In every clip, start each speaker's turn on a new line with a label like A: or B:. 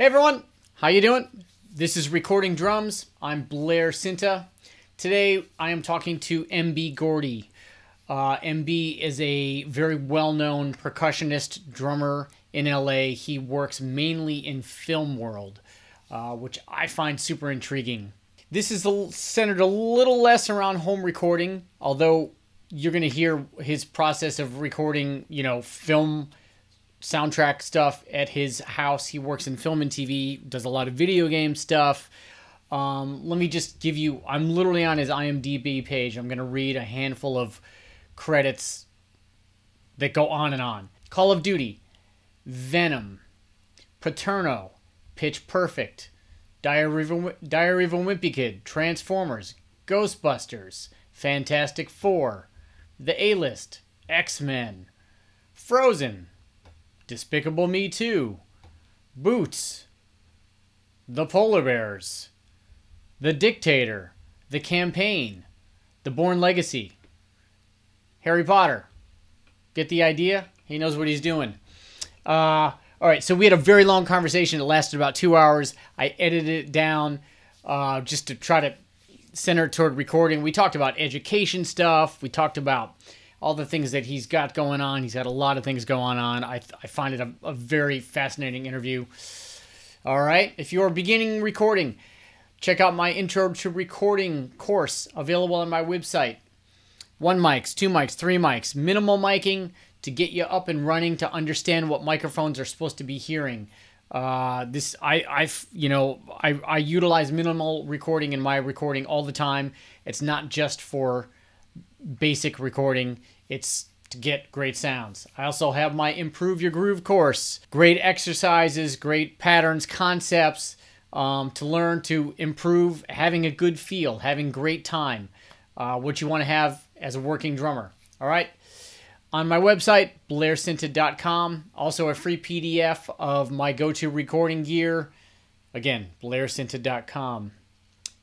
A: Hey everyone, how you doing? This is Recording Drums. I'm Blair Sinta. Today I am talking to MB Gordy. Uh, MB is a very well-known percussionist drummer in LA. He works mainly in film world, uh, which I find super intriguing. This is a, centered a little less around home recording, although you're going to hear his process of recording, you know, film soundtrack stuff at his house. He works in film and TV, does a lot of video game stuff. Um, let me just give you, I'm literally on his IMDb page. I'm going to read a handful of credits that go on and on Call of Duty, Venom, Paterno, Pitch Perfect, Diary of, a, Diary of a Wimpy Kid, Transformers, Ghostbusters, Fantastic Four, The A List, X Men, Frozen, Despicable Me 2, Boots, The Polar Bears, The Dictator, The Campaign, The Bourne Legacy, Harry Potter. Get the idea? He knows what he's doing. Uh, all right, so we had a very long conversation. It lasted about two hours. I edited it down uh, just to try to center toward recording. We talked about education stuff. We talked about all the things that he's got going on. He's got a lot of things going on. I, I find it a, a very fascinating interview. All right, if you're beginning recording, check out my intro to recording course available on my website. One mics, two mics, three mics, minimal miking to get you up and running to understand what microphones are supposed to be hearing. Uh, this I I you know I I utilize minimal recording in my recording all the time. It's not just for basic recording. It's to get great sounds. I also have my Improve Your Groove course. Great exercises, great patterns, concepts um, to learn to improve having a good feel, having great time, uh, what you want to have as a working drummer. All right. On my website, blairsinta.com, also a free PDF of my go to recording gear. Again, blairsinta.com.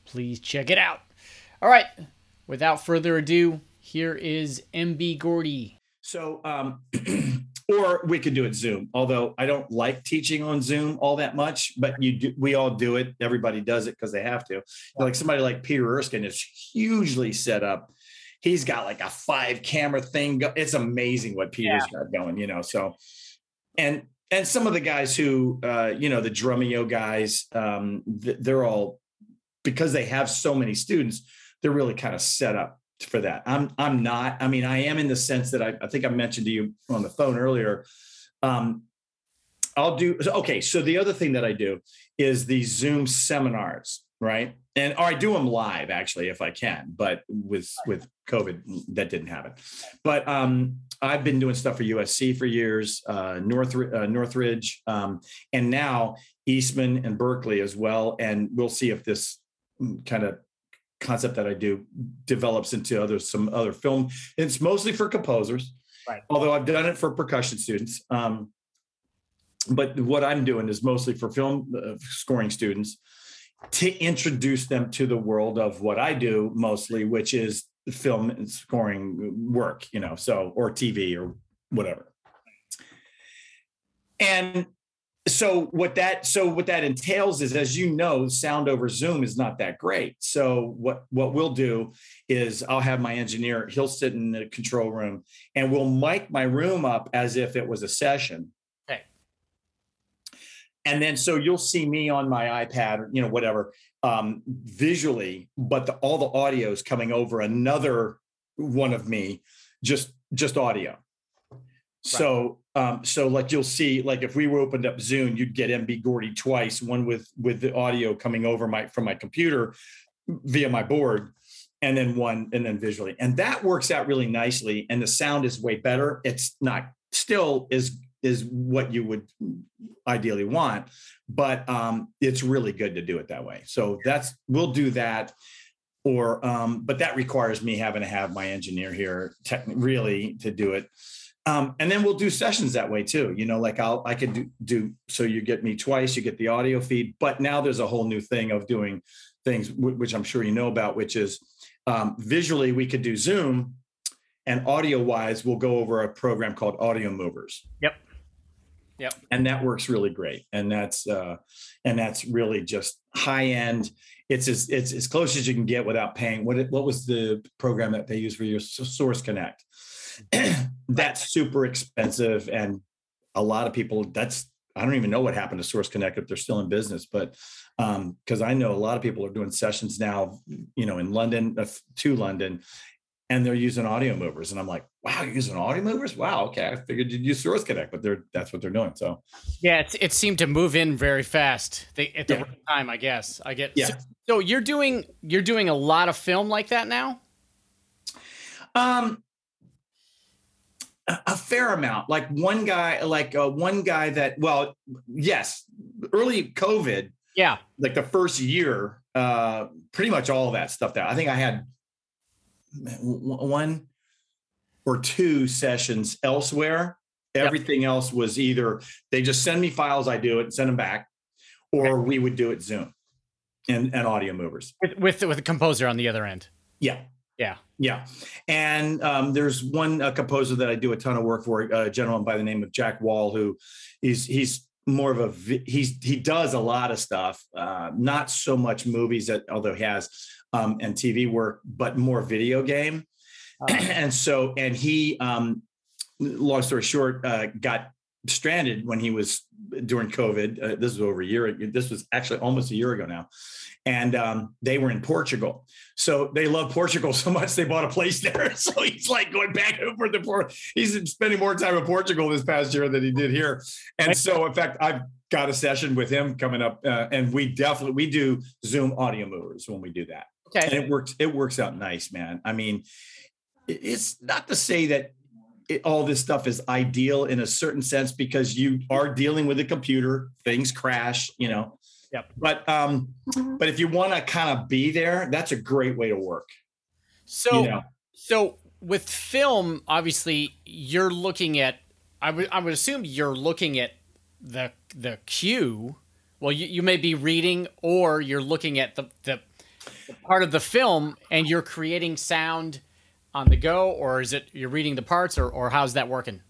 A: Please check it out. All right. Without further ado, here is MB Gordy.
B: So, um, or we could do it Zoom. Although I don't like teaching on Zoom all that much, but you do, we all do it. Everybody does it because they have to. Like somebody like Peter Erskine is hugely set up. He's got like a five camera thing. It's amazing what Peter's yeah. got going, you know. So, and and some of the guys who, uh, you know, the Drumeo guys, um, they're all because they have so many students. They're really kind of set up for that. I'm I'm not. I mean, I am in the sense that I, I think I mentioned to you on the phone earlier. Um, I'll do okay. So the other thing that I do is the Zoom seminars, right? And or I do them live actually if I can, but with with COVID that didn't happen. But um, I've been doing stuff for USC for years, uh, North uh, Northridge, um, and now Eastman and Berklee as well. And we'll see if this kind of concept that I do develops into other some other film. It's mostly for composers, right. although I've done it for percussion students. Um, but what I'm doing is mostly for film uh, scoring students to introduce them to the world of what I do mostly, which is film scoring work, you know, so or TV or whatever. And so what that so what that entails is as you know sound over zoom is not that great. So what what we'll do is i'll have my engineer he'll sit in the control room and we'll mic my room up as if it was a session. Okay. And then so you'll see me on my ipad you know whatever um visually but the, all the audio is coming over another one of me just just audio so um, so like you'll see, like if we were opened up Zoom, you'd get MB Gordy twice, one with with the audio coming over my from my computer via my board, and then one and then visually. And that works out really nicely. And the sound is way better. It's not still is is what you would ideally want, but um, it's really good to do it that way. So that's we'll do that or um, but that requires me having to have my engineer here tech, really to do it um, and then we'll do sessions that way too. You know, like I'll I could do, do so you get me twice, you get the audio feed, but now there's a whole new thing of doing things which I'm sure you know about, which is um, visually we could do Zoom, and audio wise we'll go over a program called Audio Movers.
A: Yep. Yep.
B: And that works really great. And that's uh and that's really just high end. It's as it's as close as you can get without paying. What it, what was the program that they use for your Source Connect? that's super expensive and a lot of people that's I don't even know what happened to Source Connect if they're still in business, but um, because um, I know a lot of people are doing sessions now, you know, in London uh, to London, and they're using audio movers, and I'm like, wow, you're using audio movers? Wow, okay, I figured you'd use Source Connect, but they're that's what they're doing. So
A: yeah, it, it seemed to move in very fast they, at the yeah. right time, I guess. I get
B: yeah.
A: So, so you're doing you're doing a lot of film like that now.
B: Um, a fair amount. Like one guy like uh, one guy that well yes early covid
A: yeah.
B: like the first year uh pretty much all of that stuff that i think i had one or two sessions elsewhere. Everything yep. else was either they just send me files i do it and send them back or okay. we would do it zoom and and audio movers.
A: With with, with a composer on the other end.
B: Yeah
A: yeah.
B: Yeah. And um, there's one uh, composer that I do a ton of work for, a gentleman by the name of Jack Wall, who he's, he's more of a, he's, he does a lot of stuff, uh, not so much movies that, although he has, um, and TV work, but more video game. Uh, and so, and he, um, long story short, uh, got stranded when he was during COVID. Uh, this was over a year. This was actually almost a year ago now and um, they were in Portugal. So they love Portugal so much they bought a place there. So he's like going back over the port. He's spending more time in Portugal this past year than he did here. And so, in fact, I've got a session with him coming up, uh, and we definitely we do Zoom audio movers when we do that.
A: Okay,
B: and it works. It works out nice, man. I mean, it's not to say that it, all this stuff is ideal in a certain sense because you are dealing with a computer, things crash, you know
A: Yep.
B: But um, mm-hmm. but if you want to kind of be there, that's a great way to work.
A: So you know? so with film, obviously you're looking at I would I would assume you're looking at the the cue. Well, you, you may be reading or you're looking at the, the the part of the film and you're creating sound on the go, or is it you're reading the parts or or how's that working?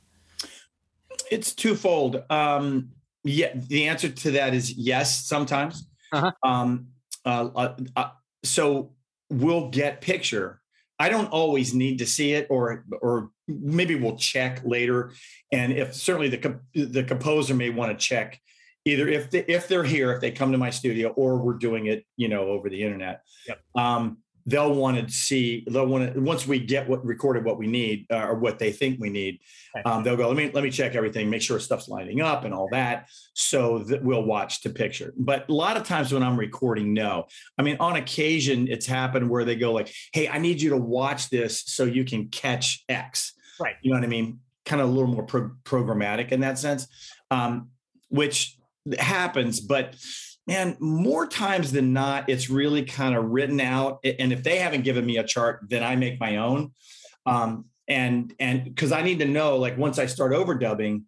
B: It's twofold. Um, yeah, the answer to that is yes. Sometimes. Uh-huh. Um, uh, uh, uh, so we'll get picture. I don't always need to see it, or or maybe we'll check later. And if certainly the the composer may want to check either if they, if they're here, if they come to my studio, or we're doing it, you know, over the internet.
A: Yep.
B: Um, they'll want to see they'll want to once we get what recorded what we need uh, or what they think we need um, they'll go let me let me check everything make sure stuff's lining up and all that so that we'll watch to picture. But a lot of times when i'm recording no. I mean on occasion it's happened where they go like hey i need you to watch this so you can catch x.
A: Right.
B: You know what i mean? Kind of a little more pro- programmatic in that sense um, which happens but man, more times than not, it's really kind of written out. And if they haven't given me a chart, then I make my own. Um, and and because I need to know, like once I start overdubbing,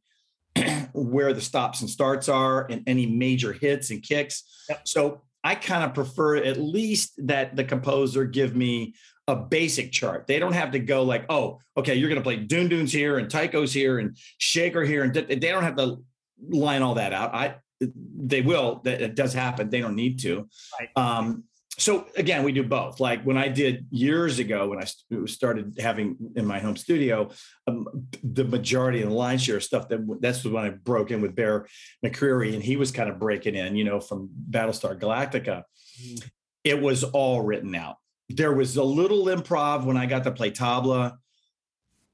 B: where the stops and starts are, and any major hits and kicks. Yep. So I kind of prefer at least that the composer give me a basic chart. They don't have to go like, oh, okay, you're going to play Dune Dunes here and Taikos here and Shaker here, and they don't have to line all that out. I they will that it does happen. They don't need to.
A: Right.
B: um, so again we do both. Like when i did years ago when i started having in my home studio um, the majority of the line share stuff that that's when i broke in with bear mccreary and he was kind of breaking in you know from battlestar galactica. Mm. it was all written out. There was a little improv when i got to play tabla.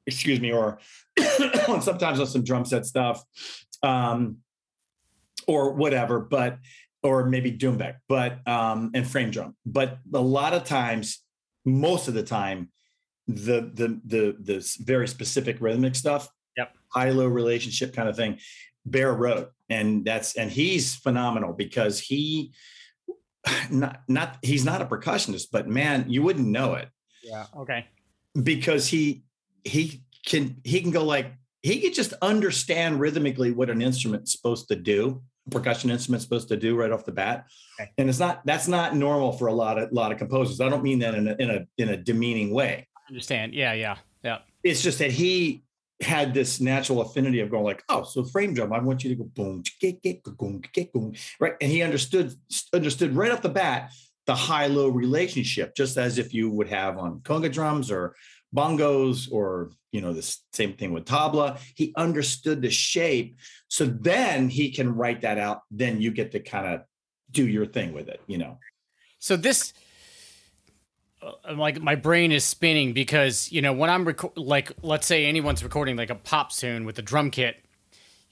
B: Excuse me or sometimes on some drum set stuff. Um, or whatever, but or maybe Doumbek, but um, and frame drum. But a lot of times, most of the time, the the the the very specific rhythmic stuff,
A: yep,
B: high low relationship kind of thing, Bear wrote, and that's and he's phenomenal because he not not he's not a percussionist, but man, you wouldn't know it.
A: Yeah. Okay.
B: Because he he can he can go like he could just understand rhythmically what an instrument's supposed to do percussion instrument supposed to do right off the bat. Okay. And it's not that's not normal for a lot of a lot of composers. I don't mean that in a in a in a demeaning way.
A: I understand. Yeah, yeah, yeah.
B: It's just that he had this natural affinity of going like, oh, so frame drum, I want you to go boom, boom, right? And he understood understood right off the bat the high low relationship, just as if you would have on conga drums or bongos or you know the same thing with tabla. He understood the shape, so then he can write that out. Then you get to kind of do your thing with it, you know.
A: So this uh, like my brain is spinning because you know when I'm reco- like let's say anyone's recording like a pop tune with a drum kit,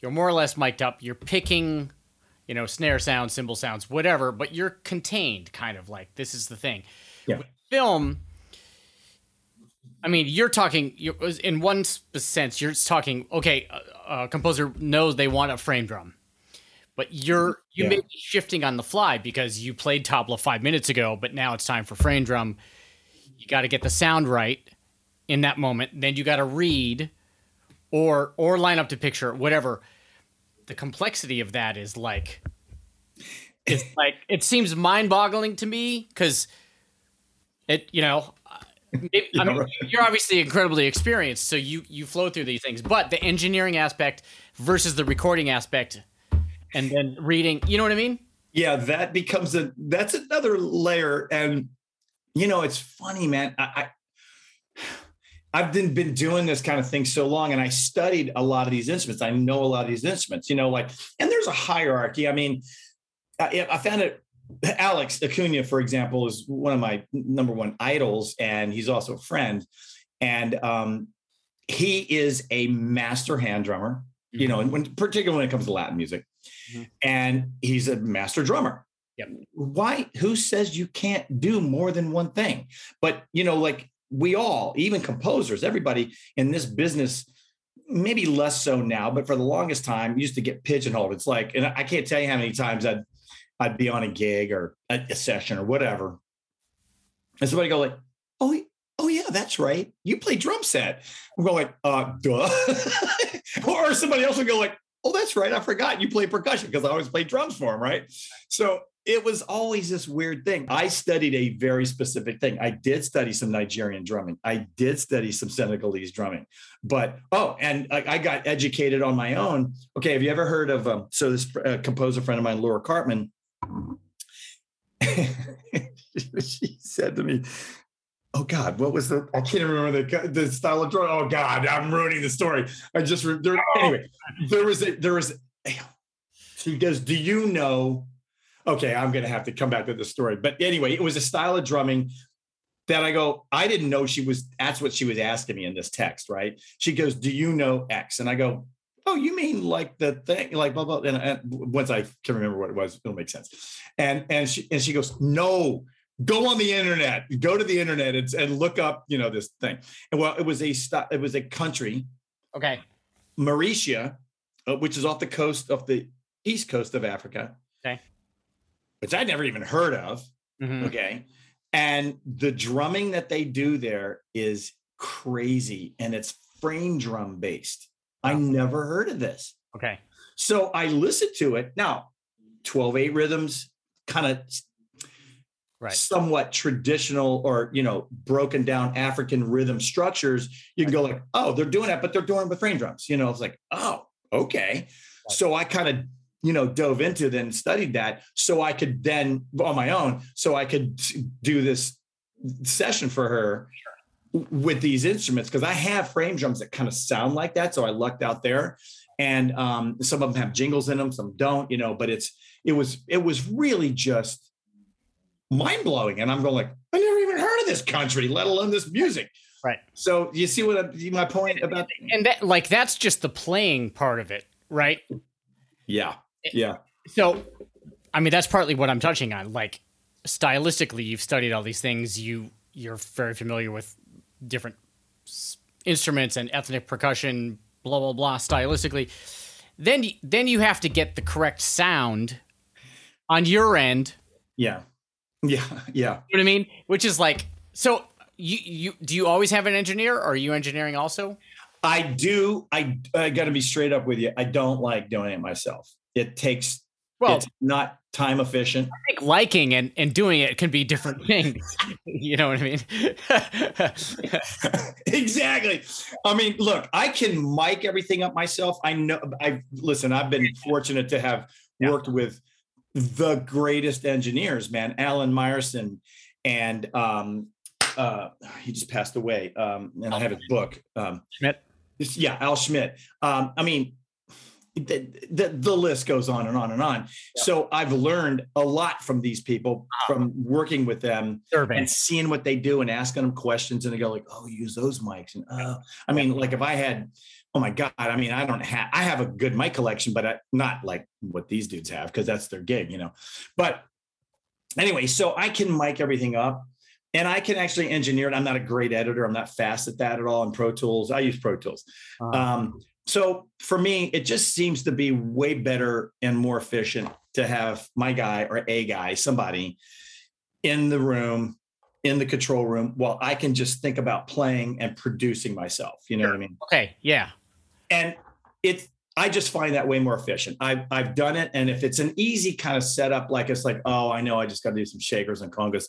A: you're more or less mic'd up. You're picking, you know, snare sounds, cymbal sounds, whatever, but you're contained, kind of like this is the thing.
B: Yeah.
A: With film. I mean, you're talking. You're, in one sense, you're talking. Okay, a, a composer knows they want a frame drum, but you're you
B: Yeah.
A: may be shifting on the fly because you played tabla five minutes ago, but now it's time for frame drum you got to get the sound right in that moment then you got to read or or line up to picture whatever the complexity of that is like it's like it seems mind-boggling to me because it you know it, I mean, you're obviously incredibly experienced, so you you flow through these things. But the engineering aspect versus the recording aspect, and then reading, you know what I mean?
B: yeah that becomes a that's another layer. And you know it's funny man. I, I i've been, been doing this kind of thing so long and i studied a lot of these instruments. I know a lot of these instruments you know like and there's a hierarchy. I mean i, I found it alex acuna for example is one of my number one idols and he's also a friend. And um he is a master hand drummer you know and when particularly when it comes to latin music.
A: Mhm.
B: and he's a master drummer.
A: Yep.
B: why who says you can't do more than one thing? But you know like we all even composers everybody in this business maybe less so now but for the longest time used to get pigeonholed. It's like and i can't tell you how many times i'd i'd be on a gig or a, a session or whatever and somebody go like oh oh yeah that's right you play drum set i'm going like uh duh or somebody else would go like oh that's right i forgot you play percussion because i always play drums for him right so it was always this weird thing. I studied a very specific thing. I did study some Nigerian drumming. I did study some Senegalese drumming. But oh, and I, I got educated on my own. Okay, have you ever heard of um, so this uh, composer friend of mine, Laura Karpman? she said to me, "Oh God, what was the? I can't remember the the style of drum. Oh God, I'm ruining the story. I just re- there, anyway. There was a there was. A, she goes, "Do you know?" okay, I'm going to have to come back to the story. But anyway, it was a style of drumming that I go, I didn't know she was, that's what she was asking me in this text, right? She goes, Do you know X? And I go, Oh, you mean like the thing, like blah, blah. And, and once I can remember what it was, it'll make sense. And, and she, and she goes, No, go on the internet, go to the internet and, and look up, you know, this thing. And well, it was a, st- it was a country,
A: Okay.
B: Mauritius, uh, which is off the coast of the east coast of Africa.
A: Okay.
B: Which I'd never even heard of.
A: Mhm.
B: Okay. And the drumming that they do there is crazy and it's frame drum based. I never heard of this.
A: Okay.
B: So I listened to it. Now, 12 8 rhythms, kind of
A: Right.
B: somewhat traditional or you know broken down african rhythm structures you can go like oh they're doing that but they're doing it with frame drums you know it's like oh okay so i kind of you know dove into it and studied that so i could then on my own so i could do this session for her with these instruments because i have frame drums that kind of sound like that so i lucked out there and um, some of them have jingles in them some don't you know but it's it was it was really just mind blowing. And I'm going like, I never even heard of this country, let alone this music.
A: Right.
B: So you see what I, my point about?
A: And that, like, that's just the playing part of it, right?
B: Yeah, yeah,
A: So, I mean, that's partly what I'm touching on. Like, stylistically, you've studied all these things. You you're very familiar with different s- instruments and ethnic percussion, blah blah blah. Stylistically, then then you have to get the correct sound on your end.
B: yeah, yeah, yeah.
A: You know what I mean? Which is like, so you you do you always have an engineer, or are you engineering also?
B: I do. I I got to be straight up with you. I don't like doing it myself. It takes.
A: Well,
B: it's not time efficient.
A: I think liking and, and doing it can be different things. you know what I mean?
B: exactly. I mean, look, I can mic everything up myself. I know I listen, I've been fortunate to have
A: Yeah.
B: worked with the greatest engineers, man. Alan Meyerson and um uh he just passed away. Um and I have his book. Um Schmitt. Yeah, Al Schmitt. Um, I mean, the, the, the list goes on and on and on. So I've learned a lot from these people from working with them
A: Survey.
B: and seeing what they do and asking them questions. And they go like, "Oh, use those mics." And oh, I mean, like if I had, oh my god, I mean, I don't have, I have a good mic collection, but I, not like what these dudes have because that's their gig, you know. But anyway, so I can mic everything up. And I can actually engineer it. I'm not a great editor. I'm not fast at that at all in Pro Tools. I use Pro Tools.
A: Uh,
B: Um, so for me, it just seems to be way better and more efficient to have my guy or a guy, somebody in the room, in the control room, while I can just think about playing and producing myself. You know what I mean?
A: okay. Yeah.
B: And it's I just find that way more efficient. I've I've done it, and if it's an easy kind of setup, like it's like, oh, I know I just got to do some shakers and congas.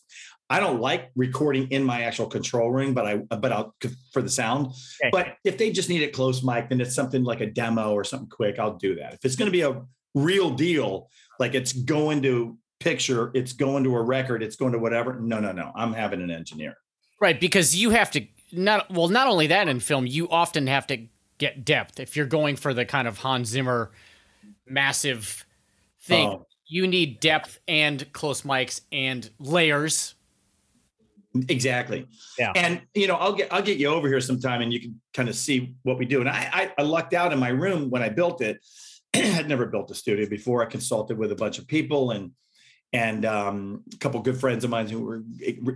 B: I don't like recording in my actual control room, but I but I'll for the sound.
A: Okay.
B: But if they just need it close mic, then it's something like a demo or something quick. I'll do that. If it's going to be a real deal, like it's going to picture, it's going to a record, it's going to whatever. No, no, no. I'm having an engineer.
A: Right. Because you have to not, well, not only that in film, you often have to get depth. If you're going for the kind of Hans Zimmer massive thing,
B: Oh.
A: you need depth and close mics and layers.
B: Exactly.
A: Yeah.
B: And you know, I'll get I'll get you over here sometime and you can kind of see what we do. And I I, I lucked out in my room when I built it. I'd never built a studio before. I consulted with a bunch of people and and um, a couple good friends of mine who were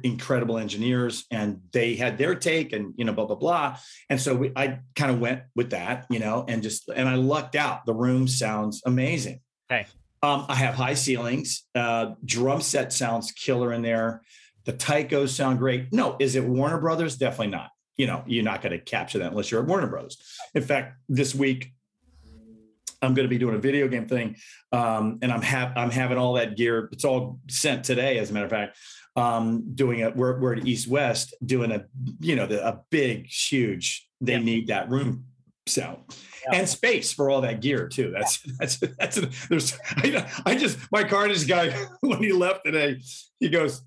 B: incredible engineers, and they had their take, and you know, blah blah blah. And so we, I kind of went with that, you know, and just and I lucked out. The room sounds amazing.
A: Okay.
B: Um, I have high ceilings. Uh, drum set sounds killer in there. The Taikos sound great. No, is it Warner Brothers? Definitely not. You know, you're not going to capture that unless you're at Warner Brothers. In fact, this week I'm going to be doing a video game thing, um, and I'm ha- I'm having all that gear. It's all sent today, as a matter of fact. Um, doing it, we're, we're at East West doing a you know the, a big, huge. They
A: Yeah.
B: need that room sound
A: Yeah.
B: and space for all that gear too. That's that's that's there's. I, I just my car. Cartage guy when he left today, he goes,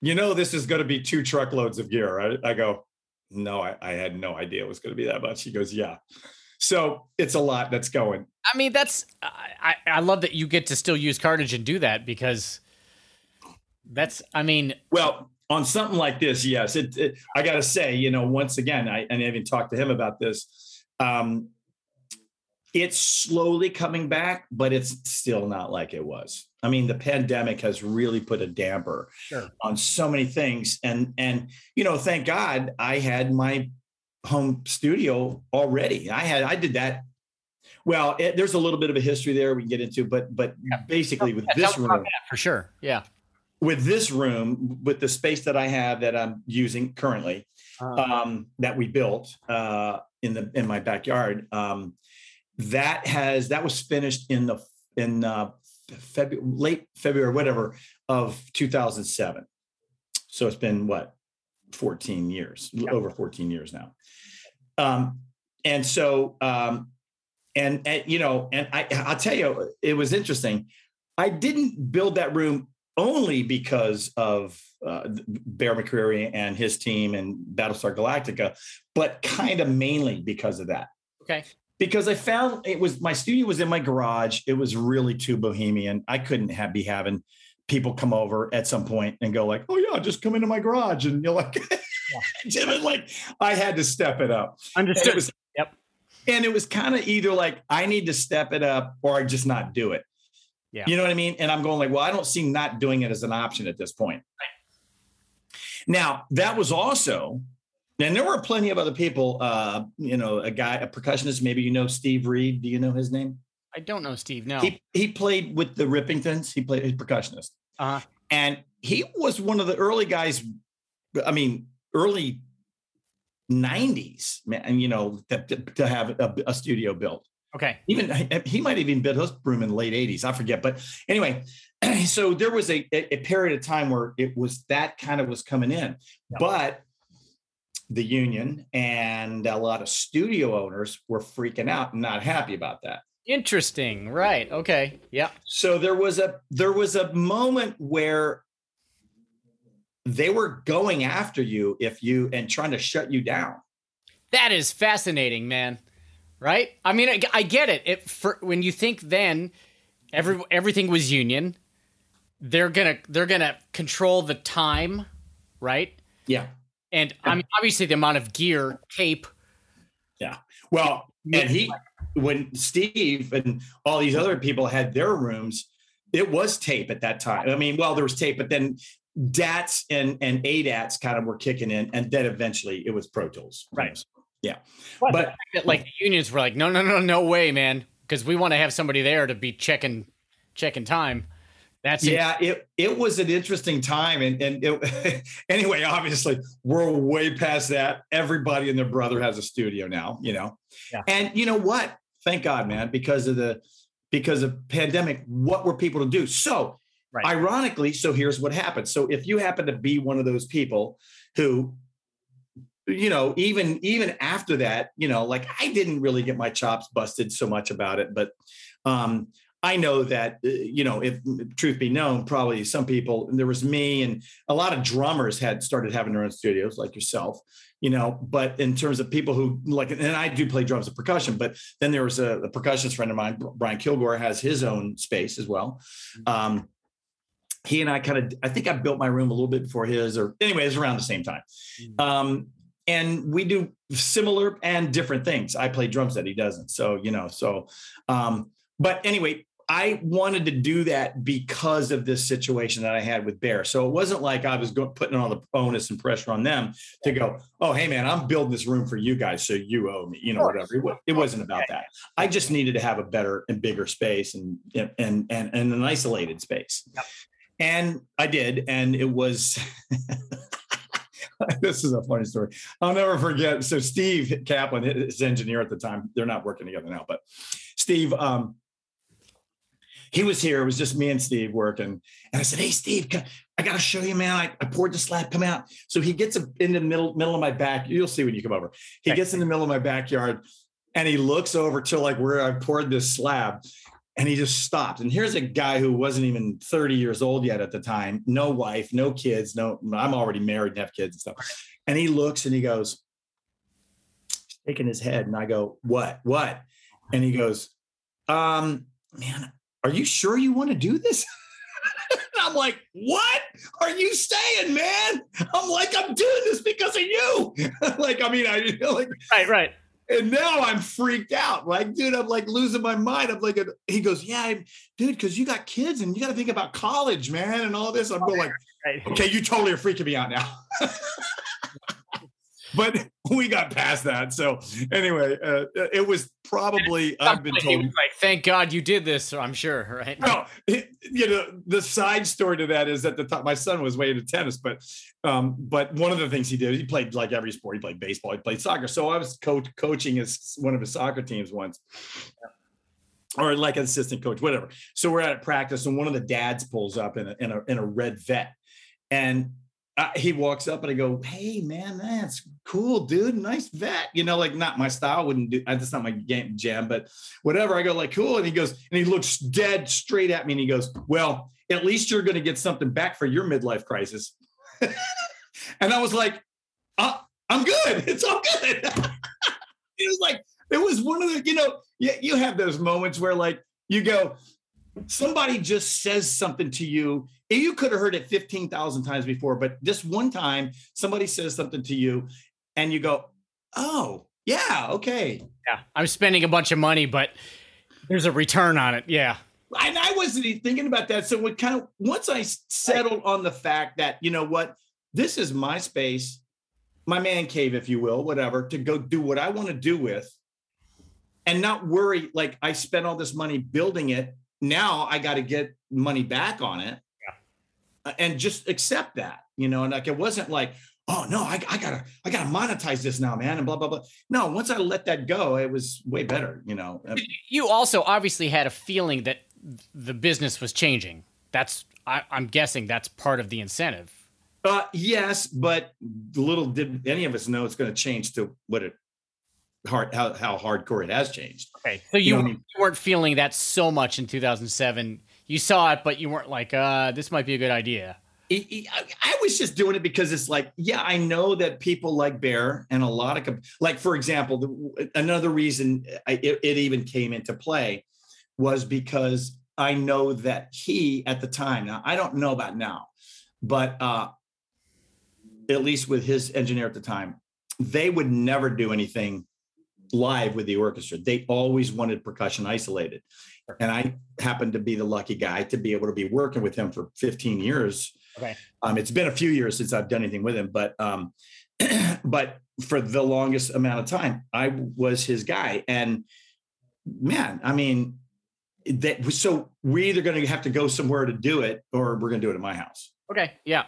B: you know, this is going to be two truckloads of gear, right? I go, no, I, I had no idea it was going to be that much. He goes, yeah. So it's a lot that's going.
A: I mean, that's I, I I love that you get to still use cartage and do that because that's I mean,
B: Well, on something like this, yes. It, it I got to say, you know, once again, I and I even talked to him about this. Um, it's slowly coming back, but it's still not like it was. I mean, the pandemic has really put a damper
A: Sure.
B: on so many things, and and you know, thank God I had my home studio already. I had I did that. Well, it, there's a little bit of a history there we can get into, but but
A: Yeah.
B: basically with
A: Yeah,
B: this
A: tell me about
B: room,
A: for sure. Yeah.
B: with this room, with the space that I have that I'm using currently,
A: Uh,
B: um, that we built uh, in the in my backyard, um, that has that was finished in the in uh, February, late February, whatever of 2007. So it's been what 14 years,
A: Yeah.
B: over 14 years now. Um, and so, um, and, and you know, and I I'll tell you, it was interesting. I didn't build that room only because of uh, Bear McCreary and his team and Battlestar Galactica, but kind of mainly because of that.
A: okay.
B: Because I found it was my studio was in my garage. It was really too bohemian. I couldn't have be having people come over at some point and go like, "Oh yeah, just come into my garage," and you're like, Jim, and like I had to step it up. And
A: Understood.
B: it was,
A: Yep.
B: And it was kind of either like I need to step it up or I just not do it.
A: Yeah.
B: You know what I mean? And I'm going like, well, I don't see not doing it as an option at this point. Now that was also, and there were plenty of other people. Uh, you know, a guy, a percussionist. Maybe you know Steve Reid. Do you know his name?
A: I don't know, Steve. No.
B: He he played with the Rippingtons. He played. He's a percussionist
A: uh,
B: and he was one of the early guys i mean early 90s man and you know to, to- have a, a studio built
A: Okay.
B: Even he might have even been his broom in the late 80s. I forget. But anyway, so there was a, a period of time where it was that kind of was coming in. Yeah. But the union and a lot of studio owners were freaking out and not happy about that.
A: Interesting. Right. Okay. Yeah.
B: So there was a there was a moment where they were going after you if you and trying to shut you down.
A: That is fascinating, man. Right? I mean, I, I get it. It for when you think then every everything was union, they're gonna they're gonna control the time, right?
B: Yeah.
A: And I mean, obviously, the amount of gear, tape.
B: Yeah. Well, and he, when Steve and all these other people had their rooms, it was tape at that time. I mean, well, there was tape, but then DATs and and ADATs kind of were kicking in, and then eventually it was Pro Tools.
A: Right.
B: Yeah.
A: But, but that, like the unions were like, no, no, no, no way, man, because we want to have somebody there to be checking checking time.
B: That's yeah, it it was an interesting time, and and it, anyway, obviously we're way past that. Everybody and their brother has a studio now, you know, yeah. and you know what? Thank God, man, because of the because of pandemic. What were people to do? So, right. ironically, so here's what happened. So, if you happen to be one of those people who you know even even after that you know like i didn't really get my chops busted so much about it but um I know that, uh, you know, if truth be known, probably some people, there was me and a lot of drummers had started having their own studios like yourself, you know, but in terms of people who like, and I do play drums and percussion, but then there was a, a percussionist friend of mine, Brian Kilgore has his own space as well. Mm-hmm. Um, he and I kind of, I think I built my room a little bit before his, or anyway, it was around the same time. Mm-hmm. Um, and we do similar and different things. I play drums that he doesn't. So, you know, so, um, but anyway, I wanted to do that because of this situation that I had with Bear. So it wasn't like I was going, putting all the bonus and pressure on them to go, oh, hey, man, I'm building this room for you guys. So you owe me, you know, whatever. It, wasn't about that. I just needed to have a better and bigger space and, and, and, and an isolated space. Yep. And I did. And it was, this is a funny story. I'll never forget. So Steve Kaplan, his engineer at the time, they're not working together now, but Steve, um, he was here. It was just me and Steve working. And I said, Hey, Steve, I got to show you, man. I, I, poured the slab, come out. So he gets in the middle, middle of my back. You'll see when you come over. He gets in the middle of my backyard and he looks over to like where I poured this slab and he just stopped. And here's a guy who wasn't even 30 years old yet at the time, no wife, no kids, no, I'm already married and have kids and stuff. And he looks and he goes, shaking his head. And I go, What? What? And he goes, Um, man, are you sure you want to do this? I'm like, what are you saying, man? I'm like, I'm doing this because of you. like, I mean, I like,
A: right, right.
B: And now I'm freaked out. Like, dude, I'm like losing my mind. I'm like, he goes, yeah, dude, because you got kids and you got to think about college, man, and all this. I'm oh, going like, okay, you totally are freaking me out now. but we got past that. So anyway, uh, it was probably I've been told
A: like, thank God you did this. I'm sure, right?
B: No, you know the side story to that is at the top. My son was way into tennis, but um, but one of the things he did, he played like every sport. He played baseball, he played soccer. So I was coach coaching his one of his soccer teams once. Or like an assistant coach, whatever. So we're at practice, and one of the dads pulls up in a in a, in a red vet, and uh, he walks up and I go, "Hey, man, that's cool, dude. Nice vet." You know, like not my style. Wouldn't do. That's not my game jam, but whatever. I go like, "Cool," and he goes, and he looks dead straight at me, and he goes, "Well, at least you're going to get something back for your midlife crisis." and I was like, uh, "I'm good. It's all good." it was like it was one of the, you know, you, you have those moments where like you go, somebody just says something to you you could have heard it 15,000 times before, but this one time somebody says something to you and you go, oh, yeah, okay.
A: Yeah, I'm spending a bunch of money, but there's a return on it. Yeah.
B: And I wasn't even thinking about that. So what kind of once I settled on the fact that, you know what, this is my space, my man cave, if you will, whatever, to go do what I want to do with and not worry like I spent all this money building it. Now I got to get money back on it and just accept that, you know, and like it wasn't like, oh no, I, I gotta, I gotta monetize this now, man, and blah blah blah. No, once I let that go, it was way better, you know.
A: You also obviously had a feeling that the business was changing. That's, I, I'm guessing, that's part of the incentive.
B: Uh, yes, but little did any of us know it's going to change to what it hard how how hardcore it has changed.
A: Okay, so you, you, know I mean? you weren't feeling that so much in 2007. You saw it, but you weren't like, uh, this might be a good idea.
B: I was just doing it because it's like, yeah, I know that people like Bear and a lot of, like, for example, the, another reason it, it even came into play was because I know that he at the time, now I don't know about now, but uh, at least with his engineer at the time, they would never do anything live with the orchestra. They always wanted percussion isolated. And I happened to be the lucky guy to be able to be working with him for 15 years
A: Okay.
B: Um, it's been a few years since I've done anything with him, but um, but for the longest amount of time, I was his guy. And man, I mean, that so we're either going to have to go somewhere to do it, or we're going to do it at my house.
A: Okay. Yeah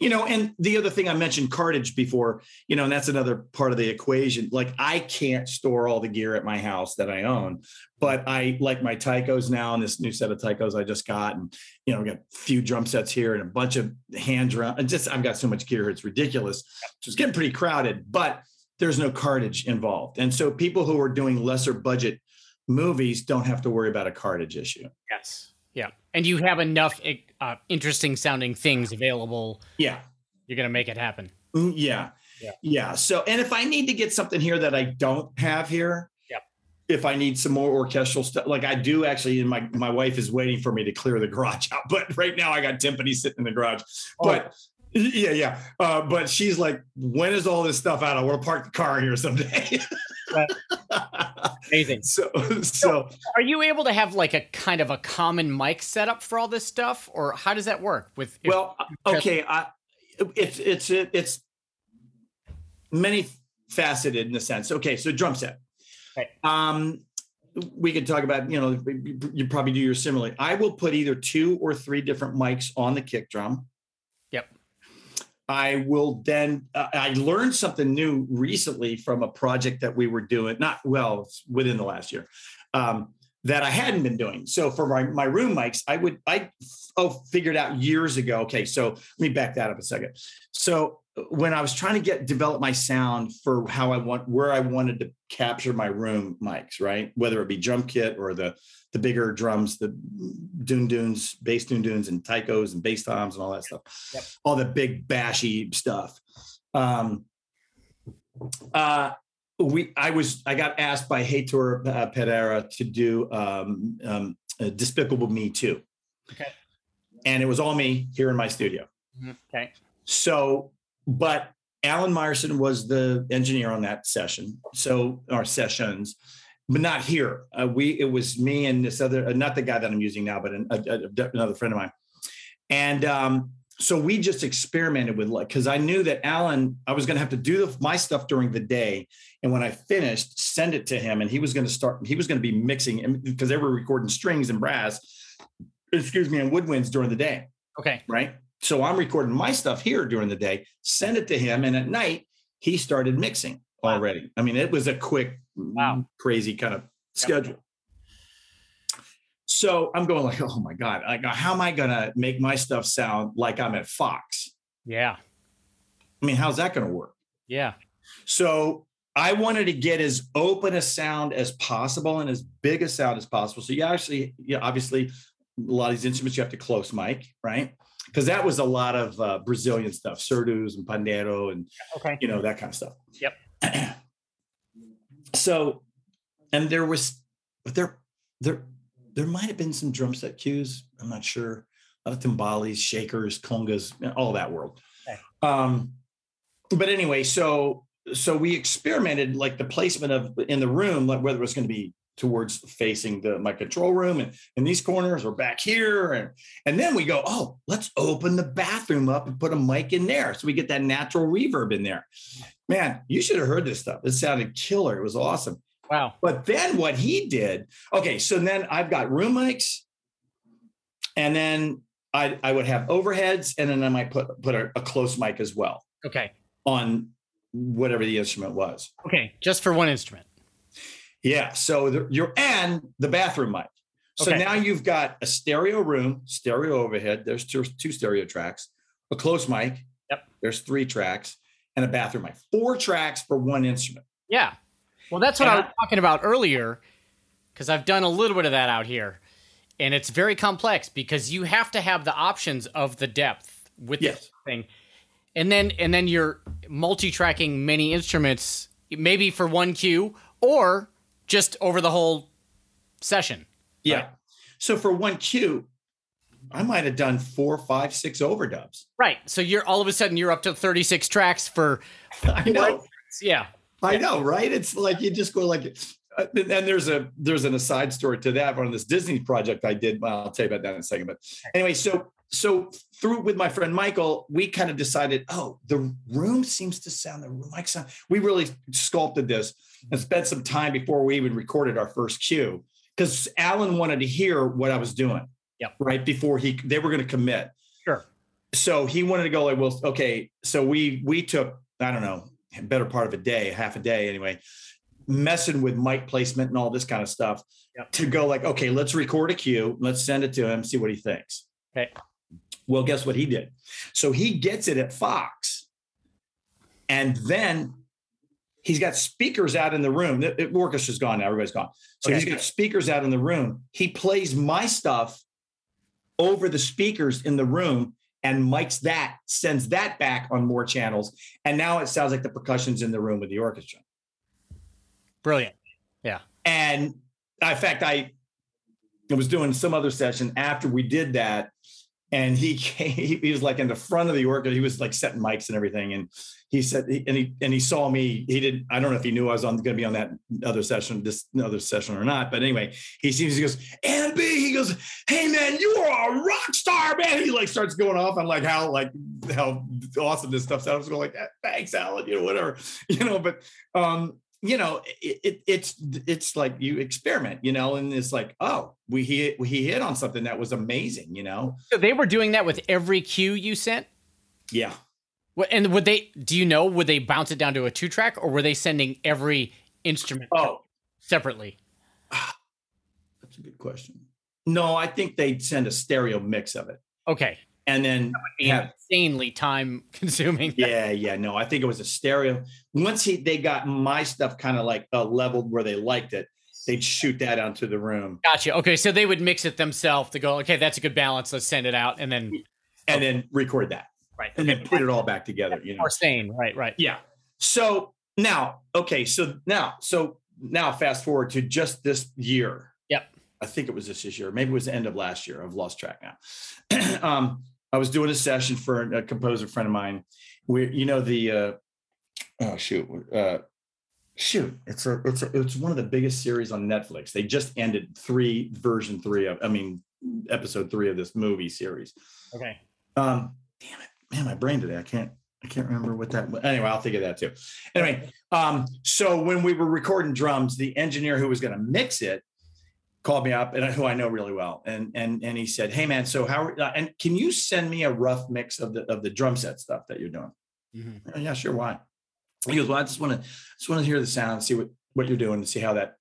B: you know and the other thing i mentioned cartage before you know and that's another part of the equation. Like i can't store all the gear at my house that i own but i like my Taikos now and this new set of Taikos i just got and you know we got a few drum sets here and a bunch of hand drum and just i've got so much gear it's ridiculous. So it's getting pretty crowded but there's no cartage involved. And so people who are doing lesser budget movies don't have to worry about a cartage issue.
A: Yes and you have enough uh, interesting sounding things available.
B: Yeah.
A: You're going to make it happen.
B: Mm, yeah. Yeah. Yeah. So, and if I need to get something here that I don't have here,
A: yep.
B: if I need some more orchestral stuff, like I do actually, and my, my wife is waiting for me to clear the garage out, but right now I got timpani sitting in the garage, oh. but yeah, yeah. Uh, but she's like, when is all this stuff out? I want to park the car here someday.
A: Amazing.
B: So, so,
A: are you able to have like a kind of a common mic setup for all this stuff, or how does that work? With
B: if, well, okay, I, it's it's it's many faceted in the sense. Okay, so drum set.
A: Right.
B: Um, we could talk about you know you probably do your similarly. I will put either two or three different mics on the kick drum. I will then, uh, I learned something new recently from a project that we were doing, not well, within the last year, um, that I hadn't been doing. So for my, my room mics, I would, I oh, figured out years ago. Okay. So let me back that up a second. So when I was trying to get, develop my sound for how I want, where I wanted to capture my room mics, right? Whether it be drum kit or the, the bigger drums, the dune dunes, bass dune dunes, and taikos and bass toms and all that stuff.
A: Yep.
B: All the big bashy stuff. Um, uh, we, I was, I got asked by Heitor uh, Pereira to do um, um, Despicable Me too.
A: Okay.
B: And it was all me here in my studio.
A: Mm-hmm. Okay.
B: So, but Alan Meyerson was the engineer on that session. So our sessions but not here. Uh, we it was me and this other, uh, not the guy that I'm using now, but an, a, a, another friend of mine. And um, so we just experimented with like because I knew that Alan, I was going to have to do the, my stuff during the day, and when I finished, send it to him, and he was going to start. He was going to be mixing because they were recording strings and brass, excuse me, and woodwinds during the day.
A: Okay,
B: right. So I'm recording my stuff here during the day, send it to him, and at night he started mixing already. I mean, it was a quick, mm,
A: wow.
B: crazy kind of schedule. Yep. So I'm going like, oh my God, like how am I gonna make my stuff sound like I'm at Fox?
A: Yeah.
B: I mean, how's that gonna work?
A: Yeah.
B: So I wanted to get as open a sound as possible and as big a sound as possible. So you actually, yeah, obviously, a lot of these instruments you have to close mic, right? Because that was a lot of uh, Brazilian stuff, surdus and pandeiro and
A: okay.
B: you know that kind of stuff.
A: Yep.
B: so, and there was, but there, there, there might have been some drum set cues. I'm not sure. A lot of timbales, shakers, congas, all that world.
A: Okay.
B: Um, but anyway, so so we experimented like the placement of in the room, like whether it was going to be towards facing the my control room and in these corners or back here and and then we go oh let's open the bathroom up and put a mic in there so we get that natural reverb in there. Man you should have heard this stuff. It sounded killer. It was awesome.
A: Wow.
B: But then what he did okay so then i've got room mics and then i i would have overheads and then i might put put a, a close mic as well
A: okay.
B: on whatever the instrument was.
A: Okay, just for one instrument.
B: Yeah. So the, you're and the bathroom mic. So
A: Okay.
B: now you've got a stereo room, stereo overhead. There's two, two stereo tracks, a close mic.
A: Yep.
B: There's three tracks and a bathroom mic. Four tracks for one instrument.
A: Yeah. Well, that's what I
B: And
A: was talking about earlier, because I've done a little bit of that out here, and it's very complex because you have to have the options of the depth with
B: Yes.
A: the thing, and then and then you're multi-tracking many instruments, maybe for one cue or just over the whole session.
B: Yeah.
A: Right.
B: So for one cue, I might have done four, five, six overdubs.
A: Right. So you're all of a sudden you're up to 36 tracks for
B: I know.
A: yeah.
B: I know, right? It's like you just go like, uh, and there's a there's an aside story to that on this Disney project I did. Well, I'll tell you about that in a second. But anyway, so so through with my friend Michael, we kind of decided, oh, the room seems to sound the mic sound. We really sculpted this and spent some time before we even recorded our first cue because Alan wanted to hear what I was doing.
A: Yep.
B: Right before he they were going to commit
A: Sure.
B: so he wanted to go like well okay so we we took i don't know better part of a day half a day anyway messing with mic placement and all this kind of stuff
A: Yep.
B: to go like okay let's record a cue let's send it to him see what he thinks
A: Okay.
B: Well guess what he did? So he gets it at fox. And then he's got speakers out in the room. The, the orchestra's gone now. Everybody's gone. So
A: Okay.
B: he's got speakers out in the room. He plays my stuff over the speakers in the room and mics that sends that back on more channels. And now it sounds like the percussion's in the room with the orchestra.
A: Brilliant. Yeah.
B: And in fact I was doing some other session after we did that and he came he was like in the front of the orchestra he was like setting mics and everything. And he said and he and he saw me he didn't i don't know if he knew i was on going to be on that other session this other session or not. But anyway he sees he goes and b he goes hey man you are a rock star man. He like starts going off on like how like how awesome this stuff sounds I was going like thanks alan you know whatever you know but um you know it, it it's it's like you experiment you know and it's like oh we he he hit on something that was amazing you know
A: So they were doing that with every cue you sent?
B: yeah
A: What- And would they? Do you know? Would they bounce it down to a two track, or were they sending every instrument
B: oh
A: separately?
B: that's a good question no i think they'd send a stereo mix of it
A: Okay,
B: and then have
A: insanely time consuming.
B: yeah yeah no i think it was a stereo once he they got my stuff kind of like uh, leveled where they liked it they'd shoot that onto the room
A: Gotcha. Okay, so they would mix it themselves to go. Okay, that's a good balance. Let's send it out, and then
B: and then record that
A: right,
B: and then put it all back together you know
A: sane. Right, right.
B: Yeah. So now, okay, so now, so now fast forward to just this year.
A: Yep.
B: I think it was this year. Maybe it was the end of last year. I've lost track now. um, I was doing a session for a composer friend of mine. Where you know the uh, oh shoot uh, shoot it's a it's a, it's one of the biggest series on Netflix. They just ended three version three of I mean episode three of this movie series.
A: Okay.
B: Um, damn it, man, my brain today. I can't, I can't remember what that. Anyway, I'll think of that too. Anyway, um, so when we were recording drums, the engineer who was going to mix it called me up, and who I know really well, and and and he said, "Hey, man, so how? And can you send me a rough mix of the of the drum set stuff that you're doing?"
A: Mhm.
B: "Oh, yeah, sure. Why? He goes, well, I just want to just want to hear the sound, see what what you're doing, and see how that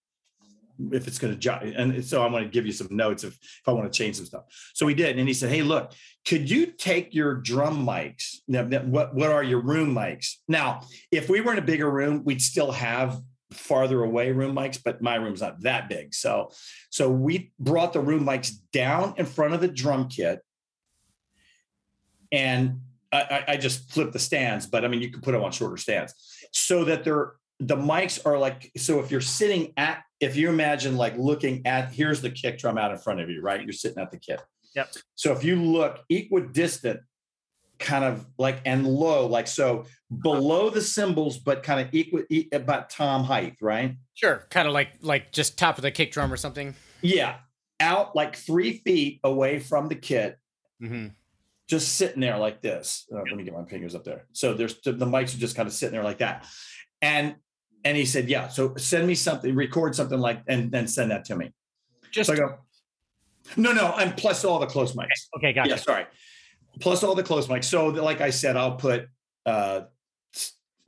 B: if it's going to jive. And so I want to give you some notes if if I want to change some stuff. So we did, and he said, hey, look, could you take your drum mics? Now, what what are your room mics? Now, if we were in a bigger room, we'd still have farther away room mics, but my room's not that big. So so we brought the room mics down in front of the drum kit, and I, I, just flipped the stands, but I mean you can put them on shorter stands so that they're the mics are like so if you're sitting at if you imagine like looking at here's the kick drum out in front of you, right? You're sitting at the kit.
A: Yep.
B: So if you look equidistant, kind of like and low, like so below the cymbals, but kind of equal about tom height, right?
A: Sure. Kind of like like just top of the kick drum or something.
B: Yeah. Out like three feet away from the kit,
A: Mm-hmm.
B: just sitting there like this. Uh, let me get my fingers up there. So there's the, mics are just kind of sitting there like that. And and he said, Yeah, so send me something, record something like and then send that to me.
A: Just
B: So I go, No, no, and plus all the close mics.
A: okay. Gotcha.
B: Yeah, sorry. Plus all the close mics. So like I said, I'll put uh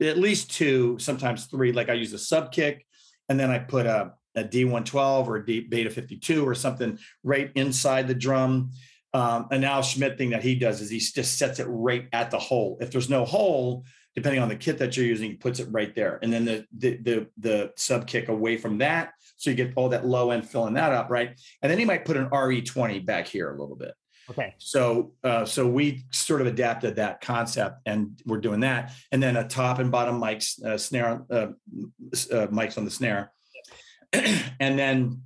B: at least two, sometimes three. Like I use a sub kick, and then I put a, a D112 or a D beta 52 or something right inside the drum. Um, an Al Schmitt thing that he does is he just sets it right at the hole. If there's no hole, depending on the kit that you're using, he puts it right there. And then the the the, the sub kick away from that. So you get all that low end filling that up, right? And then he might put an RE20 back here a little bit.
A: Okay.
B: So uh, so we sort of adapted that concept, and we're doing that. And then a top and bottom mics, uh, snare uh, uh, mics on the snare, and then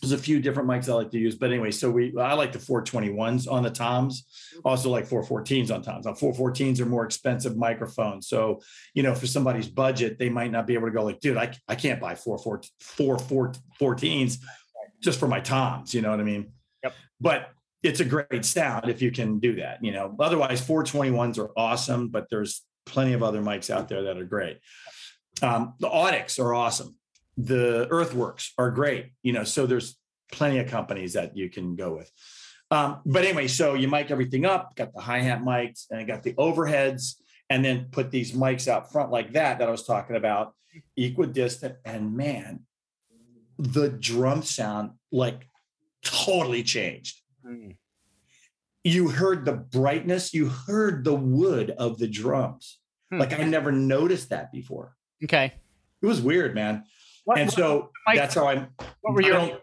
B: there's a few different mics I like to use. But anyway, so we I like the 421s on the toms, also like 414s on toms. Now 414s are more expensive microphones, so you know for somebody's budget, they might not be able to go like, dude, I I can't buy four four four four 14s just for my toms. You know what I mean?
A: Yep.
B: But it's a great sound if you can do that. You know, otherwise 421s are awesome, but there's plenty of other mics out there that are great. Um, the Audix are awesome. The Earthworks are great. You know, so there's plenty of companies that you can go with. Um, but anyway, so you mic everything up, got the hi hat mics, and I got the overheads, and then put these mics out front like that that I was talking about, equidistant. And man, the drum sound like totally changed.
A: Mm.
B: You heard the brightness, you heard the wood of the drums.
A: Hmm.
B: Like I never noticed that before.
A: Okay.
B: It was weird, man.
A: What,
B: and
A: what-
B: so
A: mic-
B: that's how I'm
A: what were your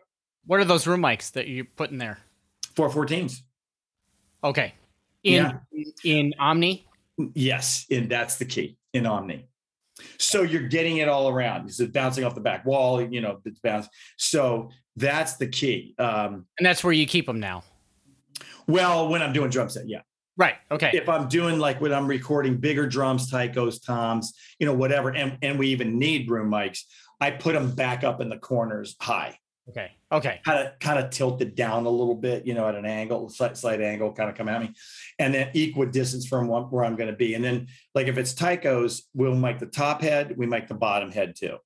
A: what are those room mics that you put in there?
B: 414s.
A: Okay. In
B: Yeah.
A: in Omni.
B: Yes, and that's the key in Omni. So you're getting it all around. It's bouncing off the back wall, you know, it's bouncing. So that's the key. Um,
A: And that's where you keep them now.
B: Well, when I'm doing drum set, yeah.
A: Right. Okay.
B: if I'm doing like when I'm recording bigger drums, Taikos, toms, you know, whatever, and, and we even need room mics, I put them back up in the corners high,
A: Okay. Okay.
B: kind of kind of tilted down a little bit, you know, at an angle, slight, slight angle, kind of come at me, and then equal distance from one, where I'm going to be. And then like if it's Taikos, we'll make the top head, we make the bottom head too.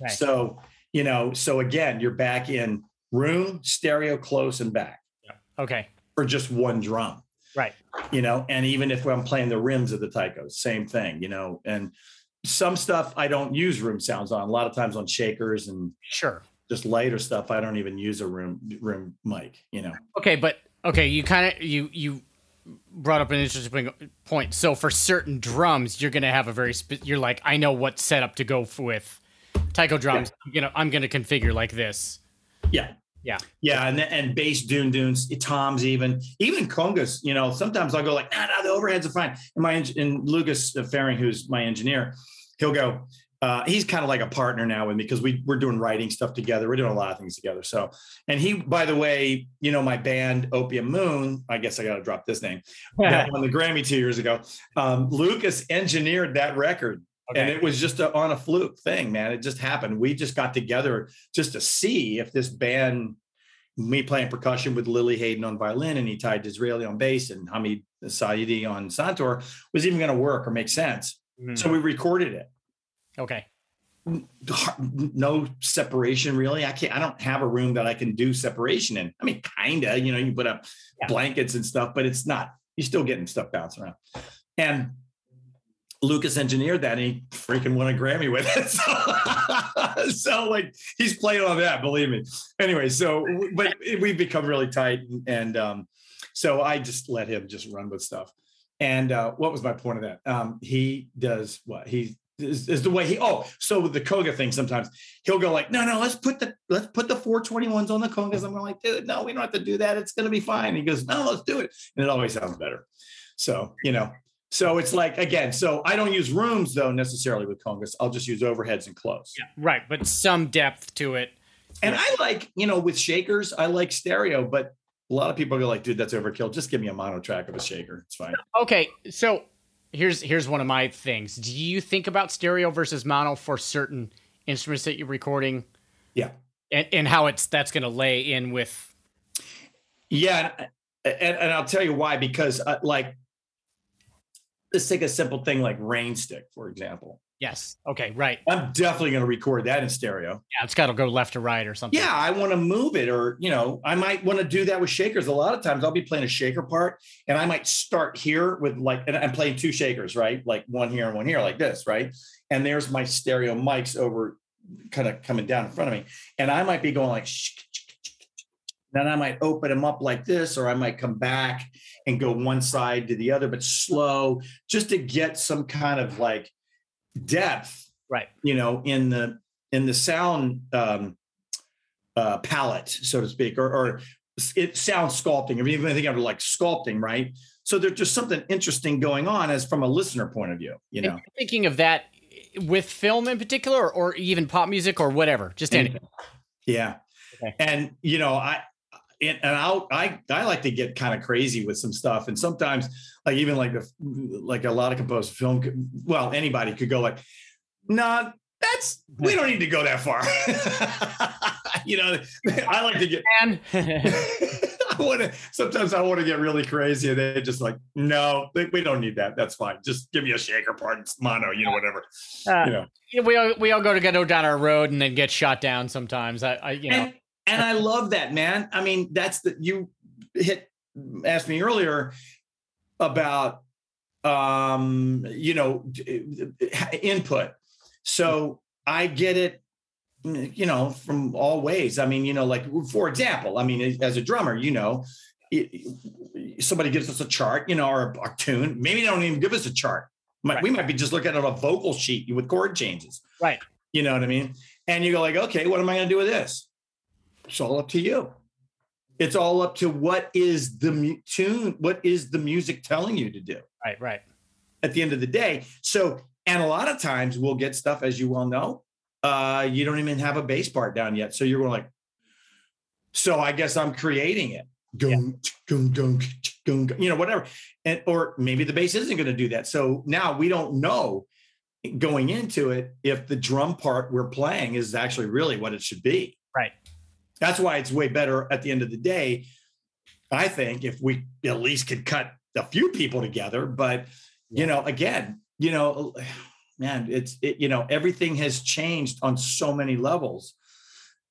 A: Okay.
B: So you know, so again, you're back in room, stereo, close, and back Yeah.
A: Okay.
B: For just one drum
A: Right.
B: you know and even if i'm playing the rims of the taikos same thing you know and some stuff i don't use room sounds on a lot of times on shakers and
A: Sure.
B: just lighter stuff i don't even use a room room mic you know
A: Okay, but okay, you kind of you you brought up an interesting point. So for certain drums, you're gonna have a very spe- you're like I know what setup to go with. Taiko drums, I'm gonna I'm gonna configure like this.
B: yeah
A: Yeah.
B: yeah and and bass dune dunes toms even even congas you know sometimes i'll go like nah, nah, the overheads are fine and my and lucas faring who's my engineer he'll go uh, he's kind of like a partner now with me because we we're doing writing stuff together. We're doing a lot of things together. So, and he, by the way, you know, my band Opium Moon. I guess I got to drop this name. that won the Grammy two years ago. Um, Lucas engineered that record, and it was just a, on a fluke thing, man. It just happened. We just got together just to see if this band, me playing percussion with Lili Haydn on violin and Itai Disraeli on bass and Hamid Saeidi on santoor, was even going to work or make sense.
A: Mhm.
B: So we recorded it.
A: okay.
B: No separation really. I can't. I don't have a room that I can do separation in. I mean, kinda. You know, you put up
A: Yeah.
B: blankets and stuff, but it's not. You're still getting stuff bouncing around. And Lucas engineered that, and he freaking won a Grammy with it. So, so like he's playing on that. Believe me. Anyway, so but we've become really tight, and, um, so I just let him just run with stuff. And uh, what was my point of that? Um, he does what he is, is the way he. Oh, so with the Koga thing, sometimes he'll go like, no, no, let's put the let's put the 421s on the congas. I'm like, dude, no, we don't have to do that. It's going to be fine. He goes, no, let's do it, and it always sounds better. So you know, so it's like again, so I don't use rooms though necessarily with congas. I'll just use overheads and close.
A: Yeah. Right, but some depth to it.
B: And I like, you know, with shakers, I like stereo, but a lot of people go like, dude, that's overkill. Just give me a mono track of a shaker. It's fine.
A: Okay, so here's here's one of my things. Do you think about stereo versus mono for certain instruments that you're recording,
B: Yeah.
A: and, and how it's that's going to lay in with?
B: Yeah, and, and, and I'll tell you why. Because uh, like, let's take a simple thing like rain stick, for example.
A: Yes. Okay. Right.
B: I'm definitely going to record that in stereo.
A: Yeah, it's got to go left to right or something.
B: Yeah, I want to move it, or you know, I might want to do that with shakers. A lot of times, I'll be playing a shaker part, and I might start here with like, and I'm playing two shakers, right? Like one here and one here, like this, right? And there's my stereo mics over, kind of coming down in front of me, and I might be going like, then I might open them up like this, or I might come back and go one side to the other, but slow, just to get some kind of like depth
A: right
B: you know in the in the sound um uh palette so to speak or, or it sounds sculpting. I mean, even I think of like sculpting, right? So there's just something interesting going on as from a listener point of view, you know.
A: Thinking of that with film in particular, or, or even pop music, or whatever, just anything.
B: Yeah, okay. and you know, I and, and I'll, I I like to get kind of crazy with some stuff, and sometimes like even like the like a lot of composed film. Well, anybody could go like, nah, that's we don't need to go that far. you know, I like to get. I want to. Sometimes I want to get really crazy, and they're just like, no, we don't need that. That's fine. Just give me a shaker part, mono, you know, whatever. Uh, you
A: know, we all, we all go to go down our road and then get shot down sometimes. I, I you know.
B: And, and I love that, man. I mean, that's the you hit asked me earlier about um, you know, input. So I get it, you know, from all ways. I mean, you know, like for example, I mean, as a drummer, you know, it, somebody gives us a chart, you know, or a, a tune. Maybe they don't even give us a chart. Right. We might be just looking at a vocal sheet with chord changes.
A: Right.
B: You know what I mean? And you go like, okay, what am I going to do with this? It's all up to you. It's all up to what is the mu- tune, what is the music telling you to do.
A: Right, right.
B: At the end of the day. So, and a lot of times we'll get stuff, as you well know, uh, you don't even have a bass part down yet. So you're going like, so I guess I'm creating it. Gung, gung, gung, gung, you know, whatever. And or maybe the bass isn't going to do that. So now we don't know going into it if the drum part we're playing is actually really what it should be.
A: Right.
B: That's why it's way better at the end of the day. I think if we at least could cut a few people together, but yeah. you know, again, you know, man, it's it, you know, everything has changed on so many levels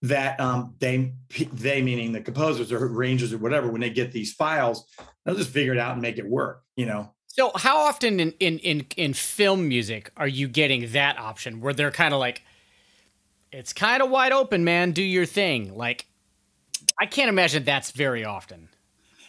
B: that um, they they meaning the composers or arrangers or whatever when they get these files, they'll just figure it out and make it work. You know.
A: So how often in in in, in film music are you getting that option where they're kind of like it's kind of wide open, man. Do your thing. Like, I can't imagine that's very often.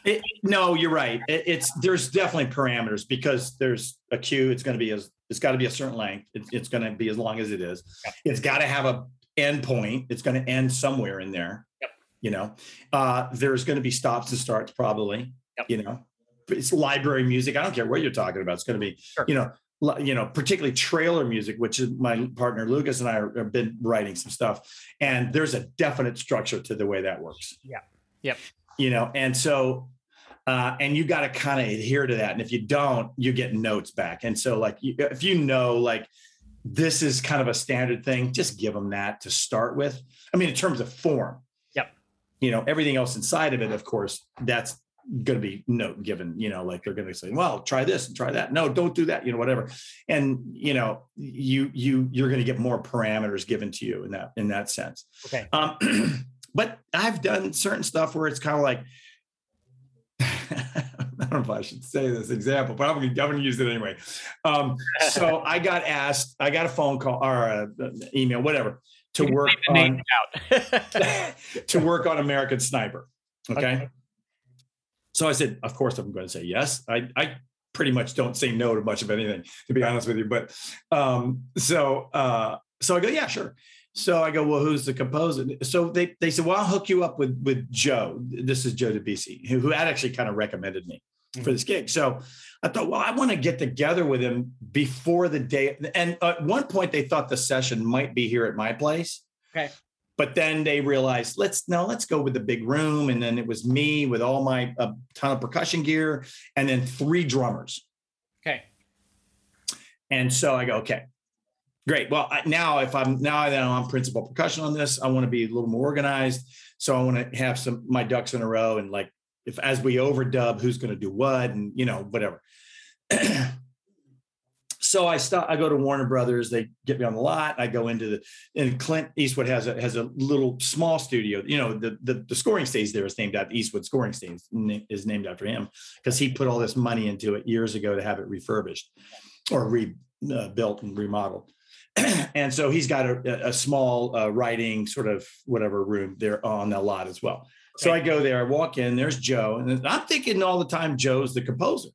B: It, no, you're right. It, it's there's definitely parameters because there's a cue. It's going to be as it's got to be a certain length. It, it's going to be as long as it is. Yep. It's got to have a end point. It's going to end somewhere in there.
A: Yep.
B: You know, uh, there's going to be stops and starts probably. Yep. You know, it's library music. I don't care what you're talking about. It's going to be, sure. you know, you know, particularly trailer music, which is my partner Lucas and I are, have been writing some stuff, and there's a definite structure to the way that works.
A: Yeah. Yep.
B: You know, and so, uh, and you got to kind of adhere to that, and if you don't, you get notes back. And so, like, if you know, like, this is kind of a standard thing, just give them that to start with. I mean, in terms of form.
A: Yep.
B: You know, everything else inside of it, of course, that's going to be note given you know like they're going to say well try this and try that no don't do that you know whatever and you know you you you're going to get more parameters given to you in that in that sense
A: okay
B: um but i've done certain stuff where it's kind of like I don't know if I should say this example, but I'm going to use it anyway. Um, so I got asked, I got a phone call or an email, whatever, to work on to work on American Sniper. Okay? okay. So I said, of course, I'm going to say yes. I, I pretty much don't say no to much of anything, to be honest with you. But um, so uh, so I go, yeah, sure. So I go, well, who's the composer? So they they said, well, I'll hook you up with with Joe. This is Joe DeBeasi, who, who had actually kind of recommended me mm-hmm. for this gig. So I thought, well, I want to get together with him before the day. And at one point, they thought the session might be here at my place.
A: Okay.
B: But then they realized, let's no, let's go with the big room. And then it was me with all my a ton of percussion gear, and then three drummers.
A: Okay.
B: And so I go, okay, great. Well, I, now if I'm now that I'm principal percussion on this, I want to be a little more organized. So I want to have some my ducks in a row, and like if as we overdub, who's going to do what, and you know whatever. so I start. I go to Warner Brothers. They get me on the lot. I go into the and Clint Eastwood has a has a little small studio. You know, the the, the scoring stage there is named after Eastwood scoring stage is named after him because he put all this money into it years ago to have it refurbished or rebuilt uh, and remodeled. and so he's got a, a small uh, writing sort of whatever room there on the lot as well. So I go there. I walk in. There's Joe, and I'm thinking all the time Joe's the composer.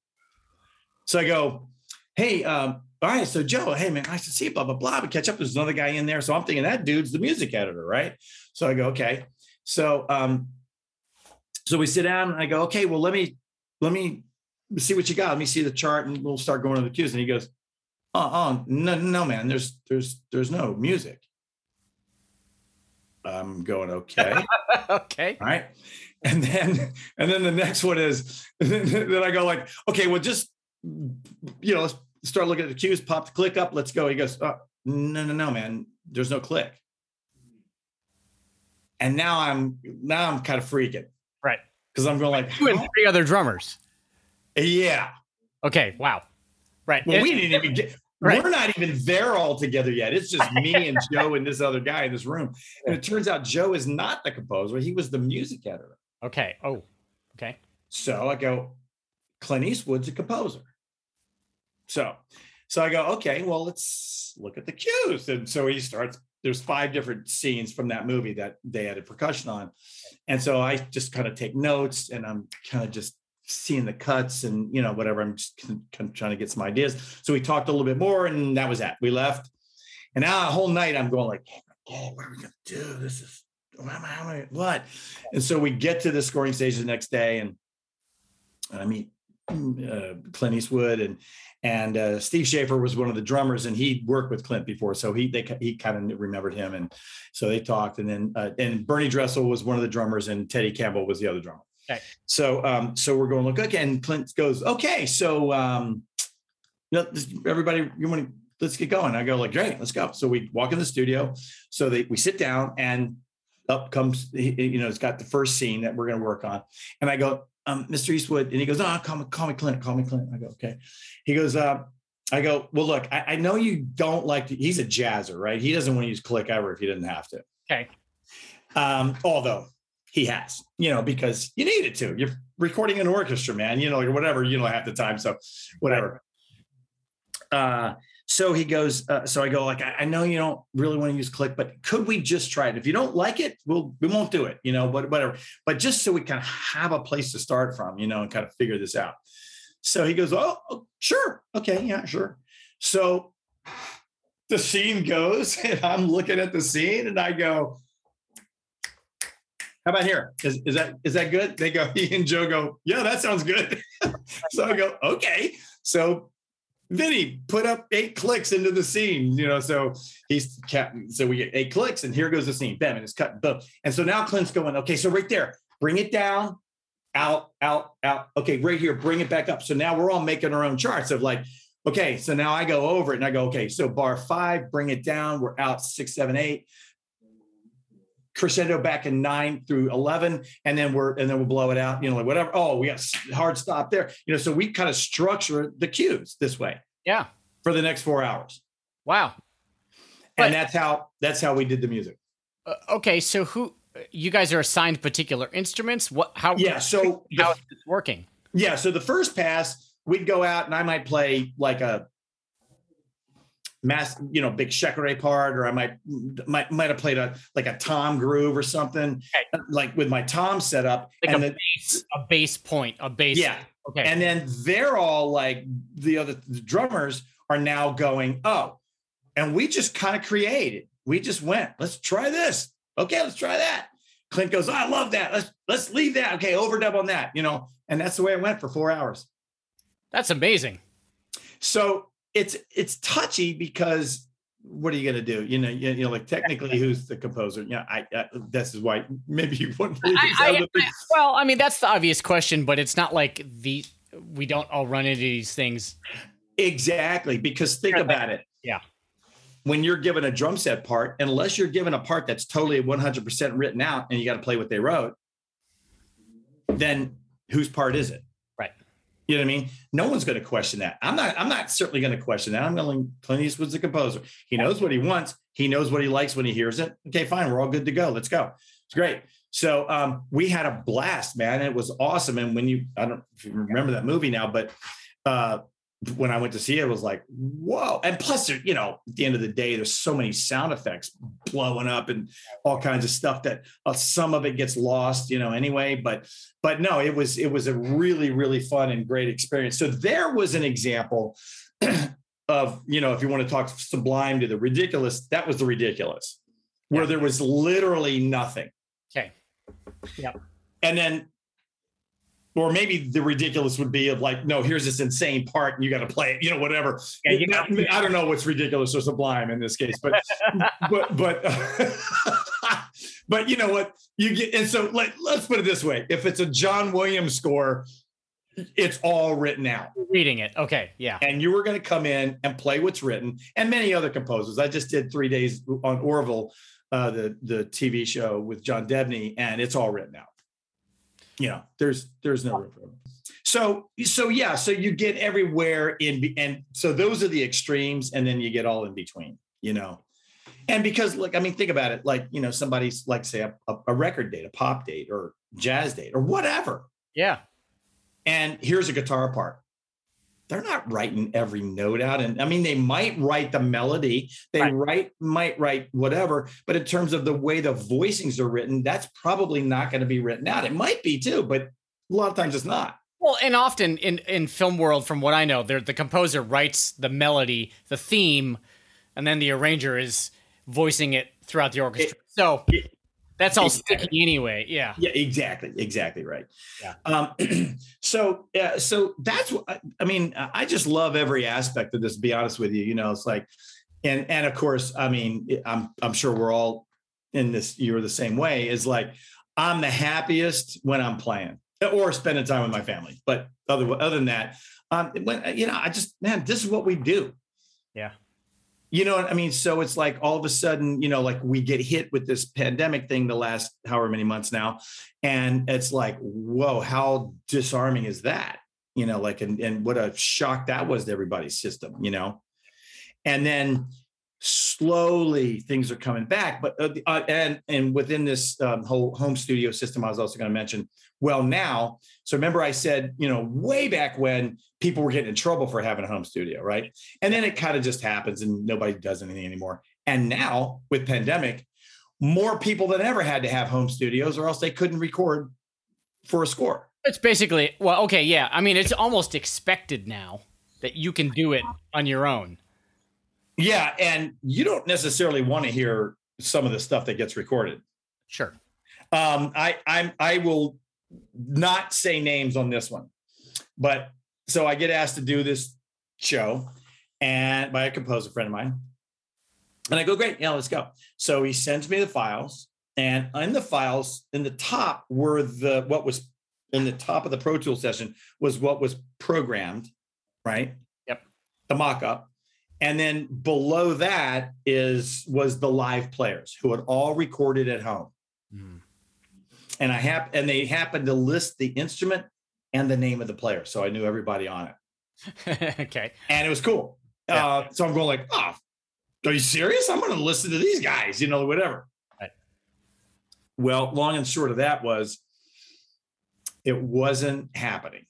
B: So I go hey, um, all right, so Joe, hey man, nice to see you, blah, blah, blah. We catch up. There's another guy in there. So I'm thinking that dude's the music editor, right? So I go, okay. So um, so we sit down and I go, okay, well, let me let me see what you got. Let me see the chart and we'll start going to the cues. And he goes, oh, oh no, no, man, there's there's there's no music. I'm going, okay.
A: okay.
B: All right. And then and then the next one is then I go like, okay, well, just you know, let's start looking at the cues, pop the click up, let's go. He goes, oh, no, no, no, man, there's no click. And now I'm now I'm kind of freaking.
A: Right.
B: Because I'm going like
A: you and three other drummers.
B: Yeah.
A: Okay. Wow. Right.
B: Well, we didn't even get right. we're not even there all together yet. It's just me and Joe and this other guy in this room. And it turns out Joe is not the composer, he was the music editor.
A: Okay. Oh, okay.
B: So I go, Clint Eastwood's a composer. So, so I go, okay, well, let's look at the cues. And so he starts, there's five different scenes from that movie that they added percussion on. And so I just kind of take notes and I'm kind of just seeing the cuts and, you know, whatever. I'm just kind of trying to get some ideas. So we talked a little bit more and that was that. We left. And now a whole night I'm going like, oh, what are we going to do? This is, how am I, what? And so we get to the scoring stage the next day and, and I meet uh, Clint Eastwood and and uh, Steve Schaeffer was one of the drummers, and he worked with Clint before, so he they, he kind of remembered him, and so they talked. And then uh, and Bernie Dresel was one of the drummers, and Teddy Campbell was the other drummer. Okay. So um, so we're going look okay, and Clint goes, okay, so um, you know, everybody, you want to let's get going. I go like, great, let's go. So we walk in the studio. So they we sit down, and up comes you know it's got the first scene that we're going to work on, and I go, um, Mr. Eastwood, and he goes, "Oh, call me, call me Clint, call me Clint." I go, "Okay." He goes, uh, "I go, well, look, I, I know you don't like. To, he's a jazzer, right? He doesn't want to use click ever if he doesn't have to.
A: Okay.
B: Um, although he has, you know, because you need it to. You're recording an orchestra, man. You know, or whatever. You know, half the time, so whatever. Uh, so he goes, uh, so I go like, I, I, know you don't really want to use click, but could we just try it? If you don't like it, we'll we won't do it, you know, but whatever. But just so we kind of have a place to start from, you know, and kind of figure this out. So he goes, oh, oh sure, okay, yeah, sure. So the scene goes, and I'm looking at the scene, and I go, how about here? Is, is that is that good? They go, he and Joe go, yeah, that sounds good. so I go, okay. So Vinny put up eight clicks into the scene, you know. So he's captain. so we get eight clicks, and here goes the scene. Bam, and it's cut. Boom. And so now Clint's going, okay, so right there, bring it down, out, out, out. Okay, right here, bring it back up. So now we're all making our own charts of like, okay, so now I go over it and I go, okay, so bar five, bring it down. We're out six, seven, eight crescendo back in nine through 11 and then we're and then we'll blow it out you know like whatever. Oh we got hard stop there. You know so we kind of structure the cues this way.
A: Yeah.
B: For the next four hours.
A: Wow.
B: But, and that's how that's how we did the music.
A: Uh, okay so who you guys are assigned particular instruments? What how
B: yeah so
A: how is this working?
B: Yeah so the first pass we'd go out and i might play like a mass, you know, big Shekere part, or I might might might have played a like a tom groove or something, okay. like with my tom setup.
A: Like and a the, bass, a bass point, a bass.
B: Yeah. Okay. And then they're all like the other the drummers are now going, oh, and we just kind of created. We just went, let's try this. Okay, let's try that. Clint goes, oh, I love that. Let's let's leave that. Okay, overdub on that, you know. And that's the way it went for four hours.
A: That's amazing.
B: So it's it's touchy because what are you going to do? You know, you, you, know, like technically, who's the composer? Yeah, I, I this is why maybe you wouldn't. I,
A: I, well, I mean, that's the obvious question, but it's not like the we don't all run into these things.
B: Exactly, because think about it.
A: Yeah.
B: When you're given a drum set part, unless you're given a part that's totally 100% written out and you got to play what they wrote, then whose part is it? You know what I mean? No one's going to question that. I'm not. I'm not certainly going to question that. I'm going. Clint Eastwood's the composer. He knows what he wants. He knows what he likes when he hears it. Okay, fine. We're all good to go. Let's go. It's great. So um, we had a blast, man. It was awesome. And when you, I don't if you remember that movie now, but uh, when I went to see it, it was like, whoa. And plus, you know, at the end of the day, there's so many sound effects blowing up and all kinds of stuff that uh, some of it gets lost, you know, anyway. But, but no, it was, it was a really, really fun and great experience. So there was an example of, you know, if you want to talk sublime to the ridiculous, that was the ridiculous, where there was literally nothing.
A: Okay.
B: Yeah. And then or maybe the ridiculous would be of like, no, here's this insane part and you got to play it, you know, whatever. Yeah, you know, I don't know what's ridiculous or sublime in this case, but, but, but, but you know what you get. And so let, let's put it this way. If it's a John Williams score, it's all written out.
A: Reading it. Okay. Yeah.
B: And you were going to come in and play what's written and many other composers. I just did three days on Orville, uh, the, the TV show with John Debney and it's all written out you know there's there's no room for them so so yeah so you get everywhere in and so those are the extremes and then you get all in between you know? And because like i mean think about it like you know somebody's like say a, a record date a pop date or jazz date or whatever.
A: Yeah.
B: And here's a guitar part they're not writing every note out. And I mean, they might write the melody, they right. write, might write whatever, but in terms of the way the voicings are written, that's probably not going to be written out. It might be too, but a lot of times it's not.
A: Well, and often in, in film world, from what I know, the composer writes the melody, the theme, and then the arranger is voicing it throughout the orchestra. It, so it, that's all exactly. sticky anyway. Yeah.
B: Yeah. Exactly. Exactly. Right. Yeah. Um, so, yeah. So that's what I mean. I just love every aspect of this. To be honest with you, you know, it's like, and and of course, I mean, I'm I'm sure we're all in this. You're the same way. Is like, I'm the happiest when I'm playing or spending time with my family. But other other than that, um, when you know, I just man, this is what we do.
A: Yeah.
B: You know what I mean? So it's like all of a sudden, you know, like we get hit with this pandemic thing the last however many months now. And it's like, whoa, how disarming is that? You know, like, and, and what a shock that was to everybody's system, you know? And then slowly things are coming back. But, uh, uh, and, and within this um, whole home studio system, I was also going to mention, well, now, so remember I said, you know, way back when people were getting in trouble for having a home studio, right? And then it kind of just happens and nobody does anything anymore. And now with pandemic, more people than ever had to have home studios or else they couldn't record for a score.
A: It's basically, well, okay, yeah. I mean, it's almost expected now that you can do it on your own.
B: Yeah, and you don't necessarily want to hear some of the stuff that gets recorded.
A: Sure.
B: Um, I I'm I will not say names on this one, but so I get asked to do this show and by a composer friend of mine. And I go, great, yeah, let's go. So he sends me the files, and in the files, in the top were the what was in the top of the Pro Tool session was what was programmed, right?
A: Yep.
B: The mock-up. And then below that is was the live players who had all recorded at home. Mm. And I have and they happened to list the instrument and the name of the player. So I knew everybody on
A: it. okay.
B: And it was cool. Yeah. Uh, so I'm going like, oh, are you serious? I'm going to listen to these guys, you know, whatever. Right. Well, long and short of that was it wasn't happening.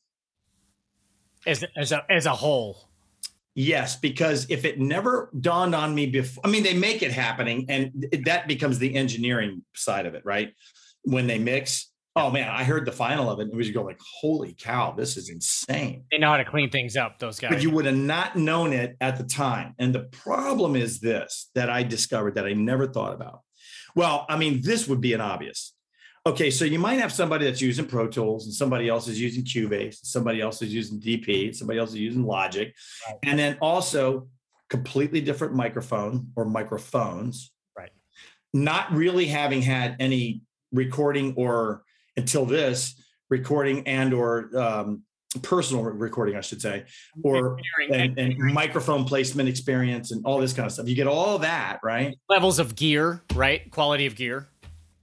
A: As, as, a, as a whole.
B: Yes, because if it never dawned on me before, I mean, they make it happening and that becomes the engineering side of it, right? When they mix, Oh man, I heard the final of it and we just go like, holy cow, this is insane.
A: They know how to clean things up, those guys.
B: But you would have not known it at the time. And the problem is this that I discovered that I never thought about. Well, I mean, this would be an obvious. Okay, so you might have somebody that's using Pro Tools and somebody else is using Cubase, somebody else is using DP, somebody else is using Logic, right. and then also completely different microphone or microphones.
A: Right.
B: Not really having had any recording or until this recording and or um, personal recording, I should say, or and, and, microphone placement experience and all this kind of stuff. You get all that, right?
A: Levels of gear, right? Quality of gear.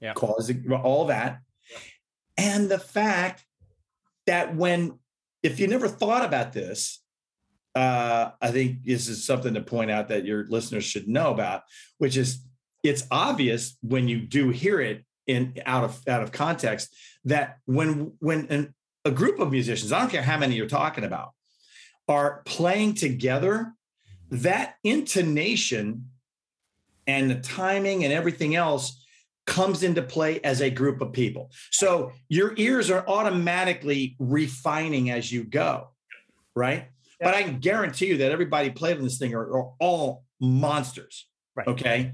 B: Yeah. Quality, all that. And the fact that when if you never thought about this, uh, I think this is something to point out that your listeners should know about, which is it's obvious when you do hear it in out of out of context that when when an, a group of musicians, I don't care how many you're talking about, are playing together, that intonation and the timing and everything else comes into play as a group of people. So your ears are automatically refining as you go, right? But I can guarantee you that everybody playing this thing are, are all monsters.
A: Right.
B: Okay.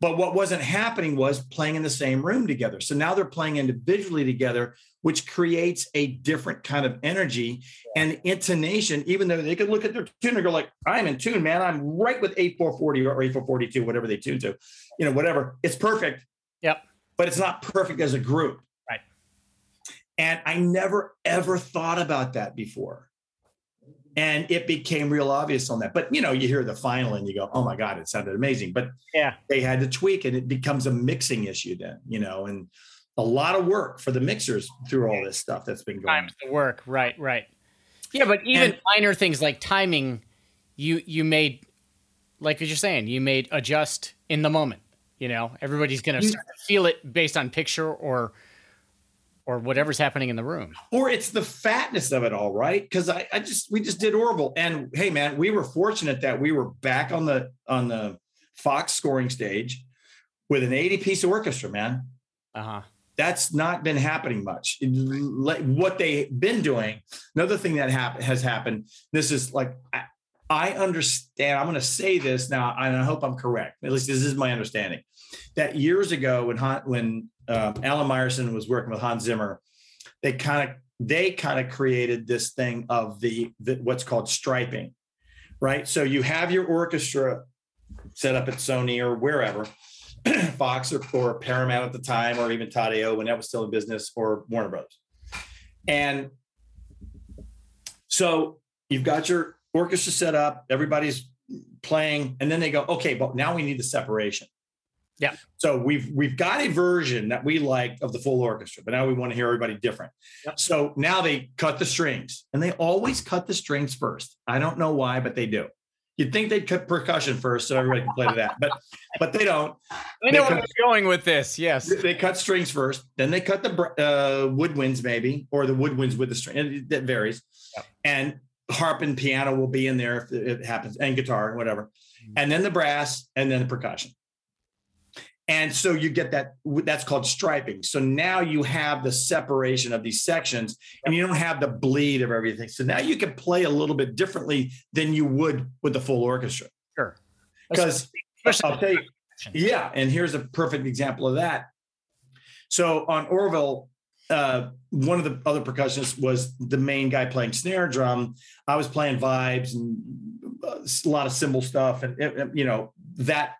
B: But what wasn't happening was playing in the same room together. So now they're playing individually together, which creates a different kind of energy and intonation. Even though they could look at their tune and go like, "I'm in tune, man. I'm right with A440 or A442, whatever they tune to, you know, whatever. It's perfect."
A: Yep.
B: But it's not perfect as a group.
A: Right.
B: And I never ever thought about that before and it became real obvious on that. But you know, you hear the final and you go, "Oh my god, it sounded amazing!" But
A: yeah,
B: they had to tweak, and it becomes a mixing issue then. You know, and a lot of work for the mixers through all this stuff that's been going. On.
A: Times the work, right, right. Yeah, but even and, minor things like timing, you you made, like you're saying, you made adjust in the moment. You know, everybody's going to feel it based on picture or or whatever's happening in the room.
B: Or it's the fatness of it all, right? Because I, I just we just did Orville, and hey, man, we were fortunate that we were back on the on the Fox scoring stage with an 80 piece orchestra, man.
A: Uh huh.
B: That's not been happening much. What they've been doing. Another thing that hap- has happened. This is like I, understand. I'm going to say this now, and I hope I'm correct. At least this is my understanding. That years ago, when when um, Alan Meyerson was working with Hans Zimmer, they kind of they kind of created this thing of the, the what's called striping, right? So you have your orchestra set up at Sony or wherever, Fox or, or Paramount at the time, or even Todd-AO when that was still in business, or Warner Brothers, and so you've got your orchestra set up, everybody's playing, and then they go, okay, but now we need the separation.
A: Yeah.
B: So we've we've got a version that we like of the full orchestra, but now we want to hear everybody different. Yep. So now they cut the strings, and they always cut the strings first. I don't know why, but they do. You'd think they'd cut percussion first, so everybody can play to that, but but they don't.
A: I know where you're going with this. Yes,
B: they cut strings first, then they cut the uh, woodwinds maybe, or the woodwinds with the string. That varies, yep. and harp and piano will be in there if it happens, and guitar, whatever, mm-hmm. and then the brass, and then the percussion. And so you get that, that's called striping. So now you have the separation of these sections and you don't have the bleed of everything. So now you can play a little bit differently than you would with the full orchestra.
A: Sure.
B: Because I'll tell you, yeah. And here's a perfect example of that. So on Orville, uh, one of the other percussionists was the main guy playing snare drum. I was playing vibes and uh, a lot of cymbal stuff, and you know that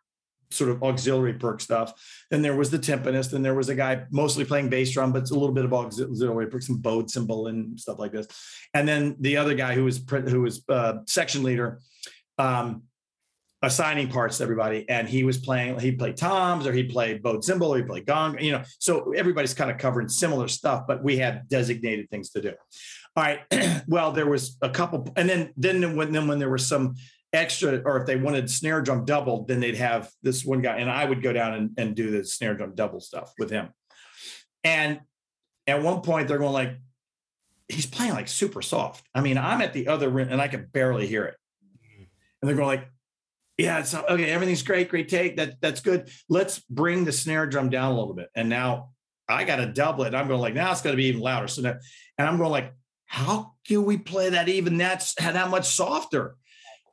B: sort of auxiliary perk stuff. Then there was the timpanist, and there was a guy mostly playing bass drum, but a little bit of auxiliary perk, some bowed cymbal and stuff like this. And then the other guy who was who was uh, section leader, um, assigning parts to everybody, and he was playing. He played toms, or he played bowed cymbal, or he played gong. You know, so everybody's kind of covering similar stuff, but we had designated things to do. All right. well, there was a couple, and then then when then when there was some extra, or if they wanted snare drum doubled, then they'd have this one guy, and I would go down and, and do the snare drum double stuff with him. And at one point, they're going like, he's playing like super soft. I mean, I'm at the other end and I can barely hear it. Mm-hmm. And they're going like, yeah, it's okay. Everything's great. Great take. That that's good. Let's bring the snare drum down a little bit. And now I got to double it. I'm going like, now it's going to be even louder. So now, and I'm going like, how can we play that even that's that much softer?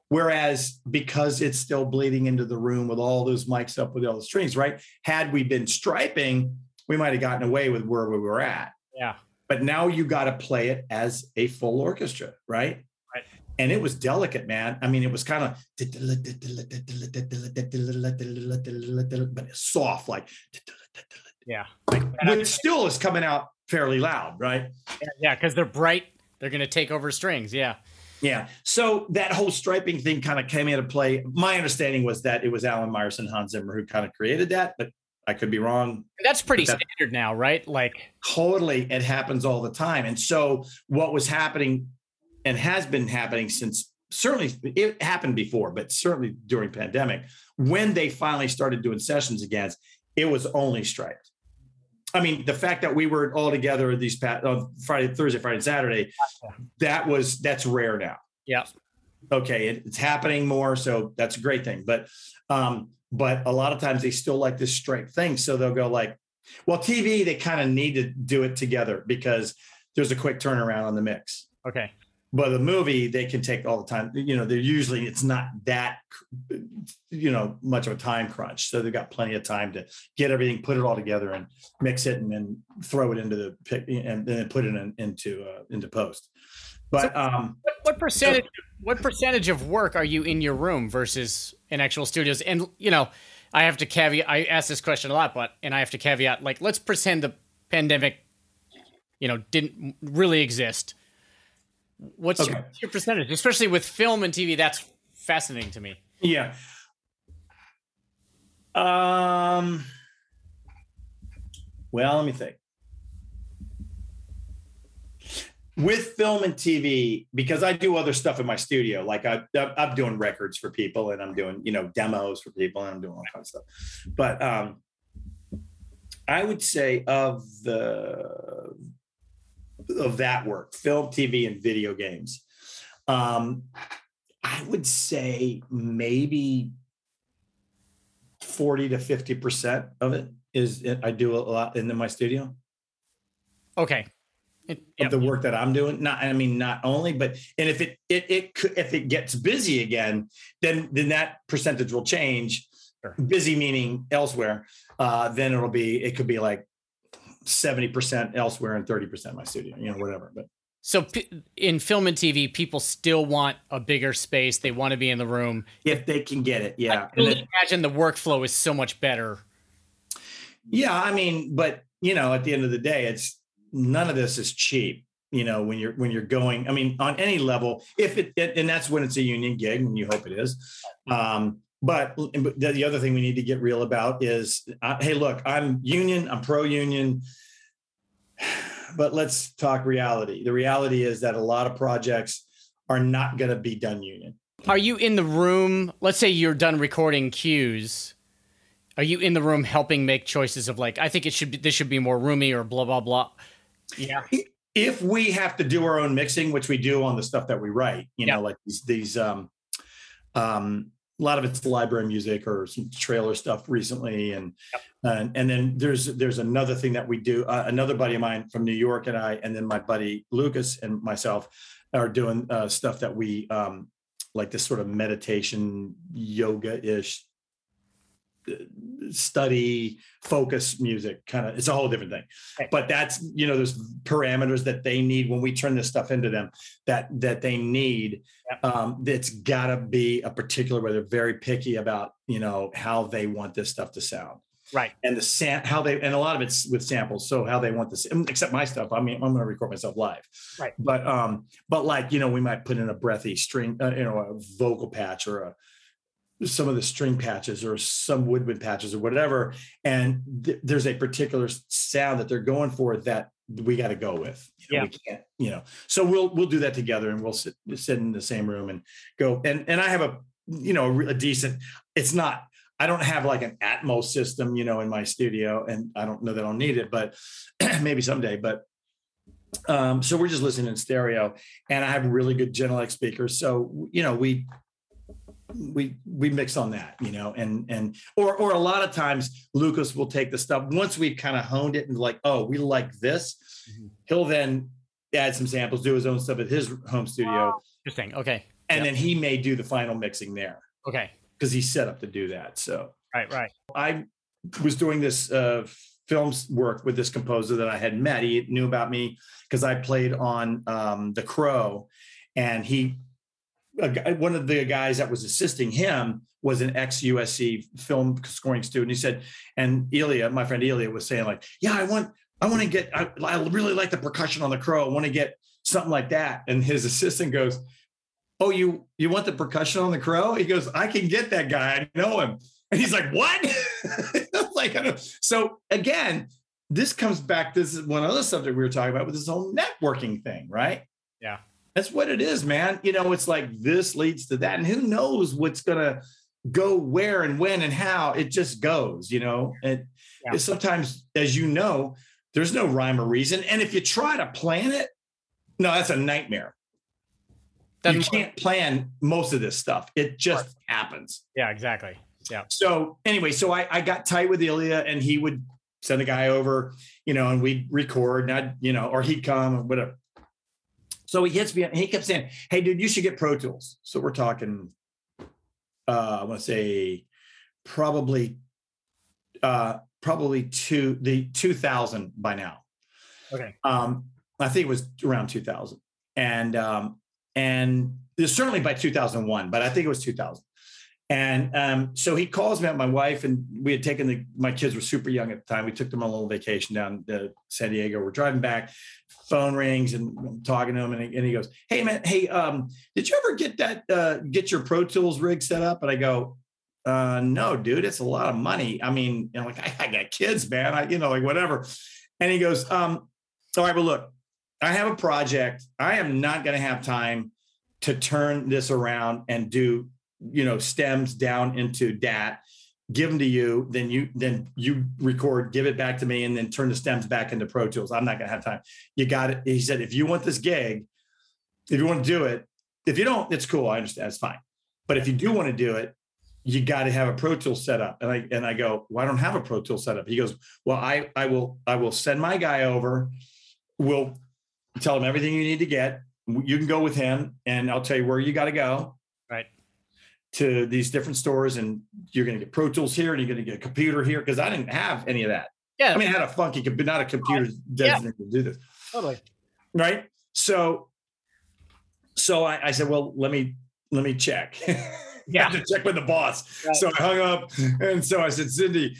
B: Whereas because it's still bleeding into the room with all those mics up with all the strings, right? Had we been striping, we might have gotten away with where we were at.
A: Yeah.
B: But now you got to play it as a full orchestra, right? And it was delicate, man. I mean, it was kind of, but it's soft, like,
A: yeah.
B: Like, which still is coming out fairly loud, right?
A: Yeah, because they're bright. They're going to take over strings. Yeah.
B: Yeah. So that whole striping thing kind of came into play. My understanding was that it was Alan Meyerson, Hans Zimmer who kind of created that, but I could be wrong.
A: That's pretty standard now, right? Like
B: totally, it happens all the time. And so what was happening and has been happening since certainly it happened before, but certainly during pandemic, when they finally started doing sessions again, it was only striped. I mean, the fact that we were all together these past on Friday, Thursday, Friday, Saturday, that was that's rare now.
A: Yeah.
B: Okay, it, it's happening more, so that's a great thing. But um, but a lot of times they still like this straight thing, so they'll go like, well, TV they kind of need to do it together because there's a quick turnaround on the mix.
A: Okay
B: but the movie they can take all the time you know they're usually it's not that you know much of a time crunch. So they've got plenty of time to get everything put it all together and mix it and then throw it into the pick and then put it in, into uh, into post. But so um
A: what, what percentage so, what percentage of work are you in your room versus in actual studios? And you know i have to caveat i ask this question a lot but and i have to caveat like let's pretend the pandemic you know didn't really exist What's okay. your, your percentage, especially with film and TV? That's fascinating to me.
B: Yeah. Um. Well, let me think. With film and TV, because I do other stuff in my studio, like I, I'm doing records for people, and I'm doing you know demos for people, and I'm doing all kinds of stuff. But um, I would say of the of that work film tv and video games um i would say maybe 40 to 50 percent of it is i do a lot in my studio
A: okay
B: it, yep. of the work that i'm doing not i mean not only but and if it it, it could if it gets busy again then then that percentage will change sure. busy meaning elsewhere uh then it'll be it could be like 70% elsewhere and 30% my studio, you know, whatever. But
A: so in film and TV, people still want a bigger space. They want to be in the room
B: if they can get it. Yeah,
A: I then, imagine the workflow is so much better.
B: Yeah, I mean, but you know, at the end of the day, it's none of this is cheap. You know, when you're when you're going, I mean, on any level, if it and that's when it's a union gig, and you hope it is. Um, but the other thing we need to get real about is uh, hey look i'm union i'm pro union but let's talk reality. The reality is that a lot of projects are not going to be done union.
A: Are you in the room let's say you're done recording cues are you in the room helping make choices of like i think it should be this should be more roomy or blah blah blah?
B: Yeah. If we have to do our own mixing which we do on the stuff that we write you yeah. know like these these um um a lot of it's library music or some trailer stuff recently and yep. and, and then there's there's another thing that we do uh, another buddy of mine from new york and i and then my buddy lucas and myself are doing uh, stuff that we um like this sort of meditation yoga-ish study focus music kind of it's a whole different thing. But that's you know there's parameters that they need when we turn this stuff into them that that they need um that's got to be a particular where they're very picky about you know how they want this stuff to sound.
A: Right.
B: And the sam how they and a lot of it's with samples so how they want this except my stuff i mean i'm going to record myself live.
A: Right.
B: But um but like you know we might put in a breathy string uh, you know a vocal patch or a some of the string patches or some woodwind patches or whatever and th- there's a particular sound that they're going for that we got to go with.
A: You know,
B: yeah. we can't you know. So we'll we'll do that together and we'll sit sit in the same room and go and and i have a you know a, a decent it's not i don't have like an atmos system you know in my studio and i don't know that i'll need it but maybe someday but um, so we're just listening in stereo and i have really good genelec speakers. So you know we we we mix on that you know and and or or a lot of times lucas will take the stuff once we've kind of honed it and like oh we like this mm-hmm. he'll then add some samples do his own stuff at his home studio.
A: Interesting. Okay.
B: And yep. then he may do the final mixing there.
A: Okay.
B: Because he's set up to do that so.
A: Right right.
B: I was doing this uh films work with this composer that i had met. He knew about me because i played on um the crow and he a, uh, one of the guys that was assisting him was an ex USC film scoring student. He said, and Elia, my friend Elia, was saying like, "Yeah, I want, I want to get, I, I really like the percussion on the crow. I want to get something like that." And his assistant goes, "Oh, you you want the percussion on the crow?" He goes, "I can get that guy. I know him." And he's like, what? like, I don't, so again, this comes back. This is one other subject we were talking about with this whole networking thing, right?
A: Yeah.
B: That's what it is, man. You know, it's like this leads to that. And who knows what's going to go where and when and how it just goes, you know? And yeah. sometimes, as you know, there's no rhyme or reason. And if you try to plan it, no, that's a nightmare. Doesn't you can't work. plan most of this stuff. It just work. happens.
A: Yeah, exactly. Yeah.
B: So anyway, so I, I got tight with Elia and he would send a guy over, you know, and we'd record and I'd, you know, or he'd come or whatever. So he hits me and he kept saying, Hey dude, you should get Pro Tools. So we're talking, uh, I want to say probably, uh, probably two, the 2000 by now.
A: Okay.
B: Um, I think it was around 2000 and, um, and certainly by 2001, but I think it was 2000. And um, so he calls me up, my wife, and we had taken the, my kids were super young at the time. We took them on a little vacation down to San Diego. We're driving back, phone rings and I'm talking to him. And he, and he goes, Hey man, hey, um, did you ever get that, uh, get your Pro Tools rig set up? And I go, uh, no, dude, it's a lot of money. I mean, you know, like I, I got kids, man, I, you know, like whatever. And he goes, um, all right, but look, I have a project. I am not going to have time to turn this around and do you know stems down into dat give them to you then you then you record give it back to me and then turn the stems back into pro tools. I'm not going to have time. You got it. He said if you want this gig if you want to do it if you don't it's cool. I understand. It's fine. But if you do want to do it you got to have a pro tool set up. And i and i go well i don't have a pro tool set up. He goes well i i will i will send my guy over. We'll tell him everything you need to get. You can go with him and i'll tell you where you got to go to these different stores and you're going to get Pro Tools here and you're going to get a computer here because I didn't have any of that.
A: Yeah.
B: I mean, I had a funky, but not a computer designated yeah. to do this.
A: Totally.
B: Right. So, so I, I said, well, let me, let me check.
A: Yeah.
B: to check with the boss. Right. So I hung up and so I said, Cindy,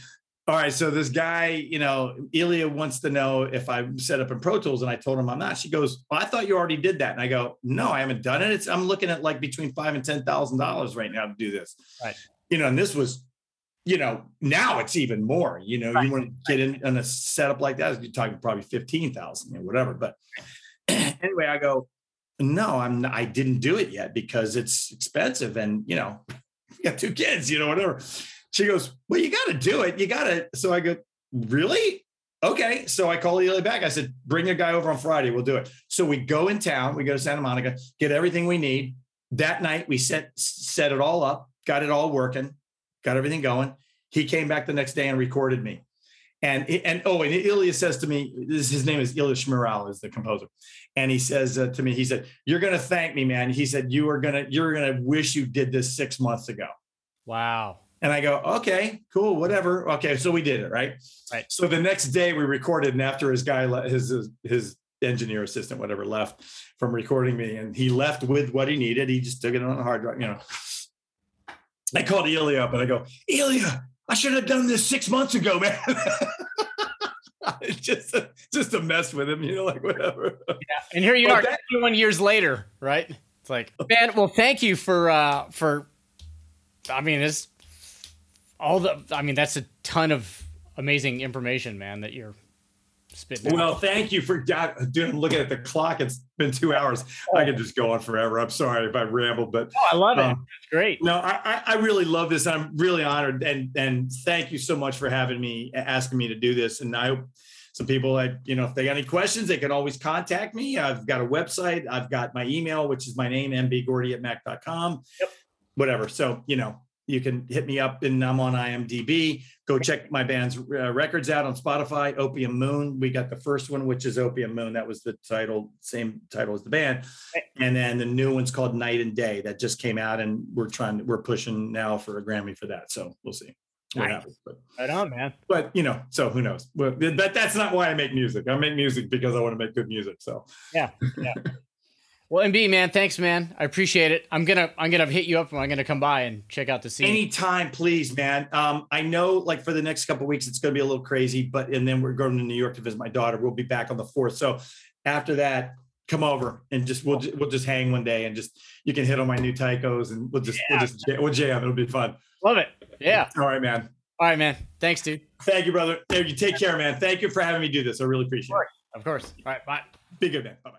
B: all right, so this guy, you know, Elia wants to know if I'm set up in Pro Tools, and I told him I'm not. She goes, well, "I thought you already did that," and I go, "No, I haven't done it. It's I'm looking at like between five and ten thousand dollars right now to do this."
A: Right.
B: You know, and this was, you know, now it's even more. You know, right. you want to get in on a setup like that, you're talking probably fifteen thousand or whatever. But anyway, I go, "No, I'm. Not, I didn't do it yet because it's expensive, and you know, we got two kids, you know, whatever." She goes, Well, you got to do it. You got to. So I go, Really? Okay. So I call Eli back. I said, Bring a guy over on Friday. We'll do it. So we go in town. We go to Santa Monica, get everything we need. That night, we set set it all up, got it all working, got everything going. He came back the next day and recorded me. And and oh, and Elia says to me, this, his name is Elia Cmiral, is the composer, and he says uh, to me, he said, "You're gonna thank me, man." He said, "You are gonna you're gonna wish you did this six months ago."
A: Wow.
B: And I go, okay, cool, whatever. Okay, so we did it, right?
A: Right.
B: So the next day we recorded, and after his guy, his his engineer assistant, whatever, left from recording me, and he left with what he needed. He just took it on a hard drive, you know. I called Elia up and I go, Elia, I should have done this six months ago, man. it's just just a mess with him, you know, like whatever.
A: Yeah, and here you but are, that, 21 years later, right? It's like, man, well, thank you for uh for. I mean, this all the i mean that's a ton of amazing information man that you're spitting
B: well out. thank you for dude i'm looking at the clock it's been two hours. I could just go on forever. I'm sorry if i rambled but
A: oh, i love um, it it's great.
B: no I, I really love this. I'm really honored and and thank you so much for having me asking me to do this. And i hope some people that you know if they got any questions they can always contact me. I've got a website. I've got my email which is my name mbgordy at mac.com
A: yep.
B: whatever. So you know you can hit me up and I'm on IMDb. Go check my band's uh, records out on Spotify. Opium Moon. We got the first one, which is Opium Moon. That was the title, same title as the band. And then the new one's called Night and Day that just came out, and we're trying, we're pushing now for a Grammy for that. So we'll see.
A: What nice. happens, but, right on, man.
B: But you know, so who knows? But, but that's not why I make music. I make music because I want to make good music. So
A: yeah, yeah. Well, MB man, thanks, man. I appreciate it. I'm gonna I'm gonna hit you up. I'm gonna come by and check out the scene.
B: Anytime, please, man. Um, I know like for the next couple weeks it's gonna be a little crazy, but and then we're going to New York to visit my daughter. We'll be back on the fourth. So after that, come over and just we'll we'll just hang one day and just you can hit on my new taikos and we'll just yeah. we'll just we'll jam. It'll be fun.
A: Love it. Yeah.
B: All right, man.
A: All right, man. Thanks, dude.
B: Thank you, brother. You take care, man. Thank you for having me do this. I really appreciate
A: it. Of course. All right. Bye.
B: Be good, man. Bye bye.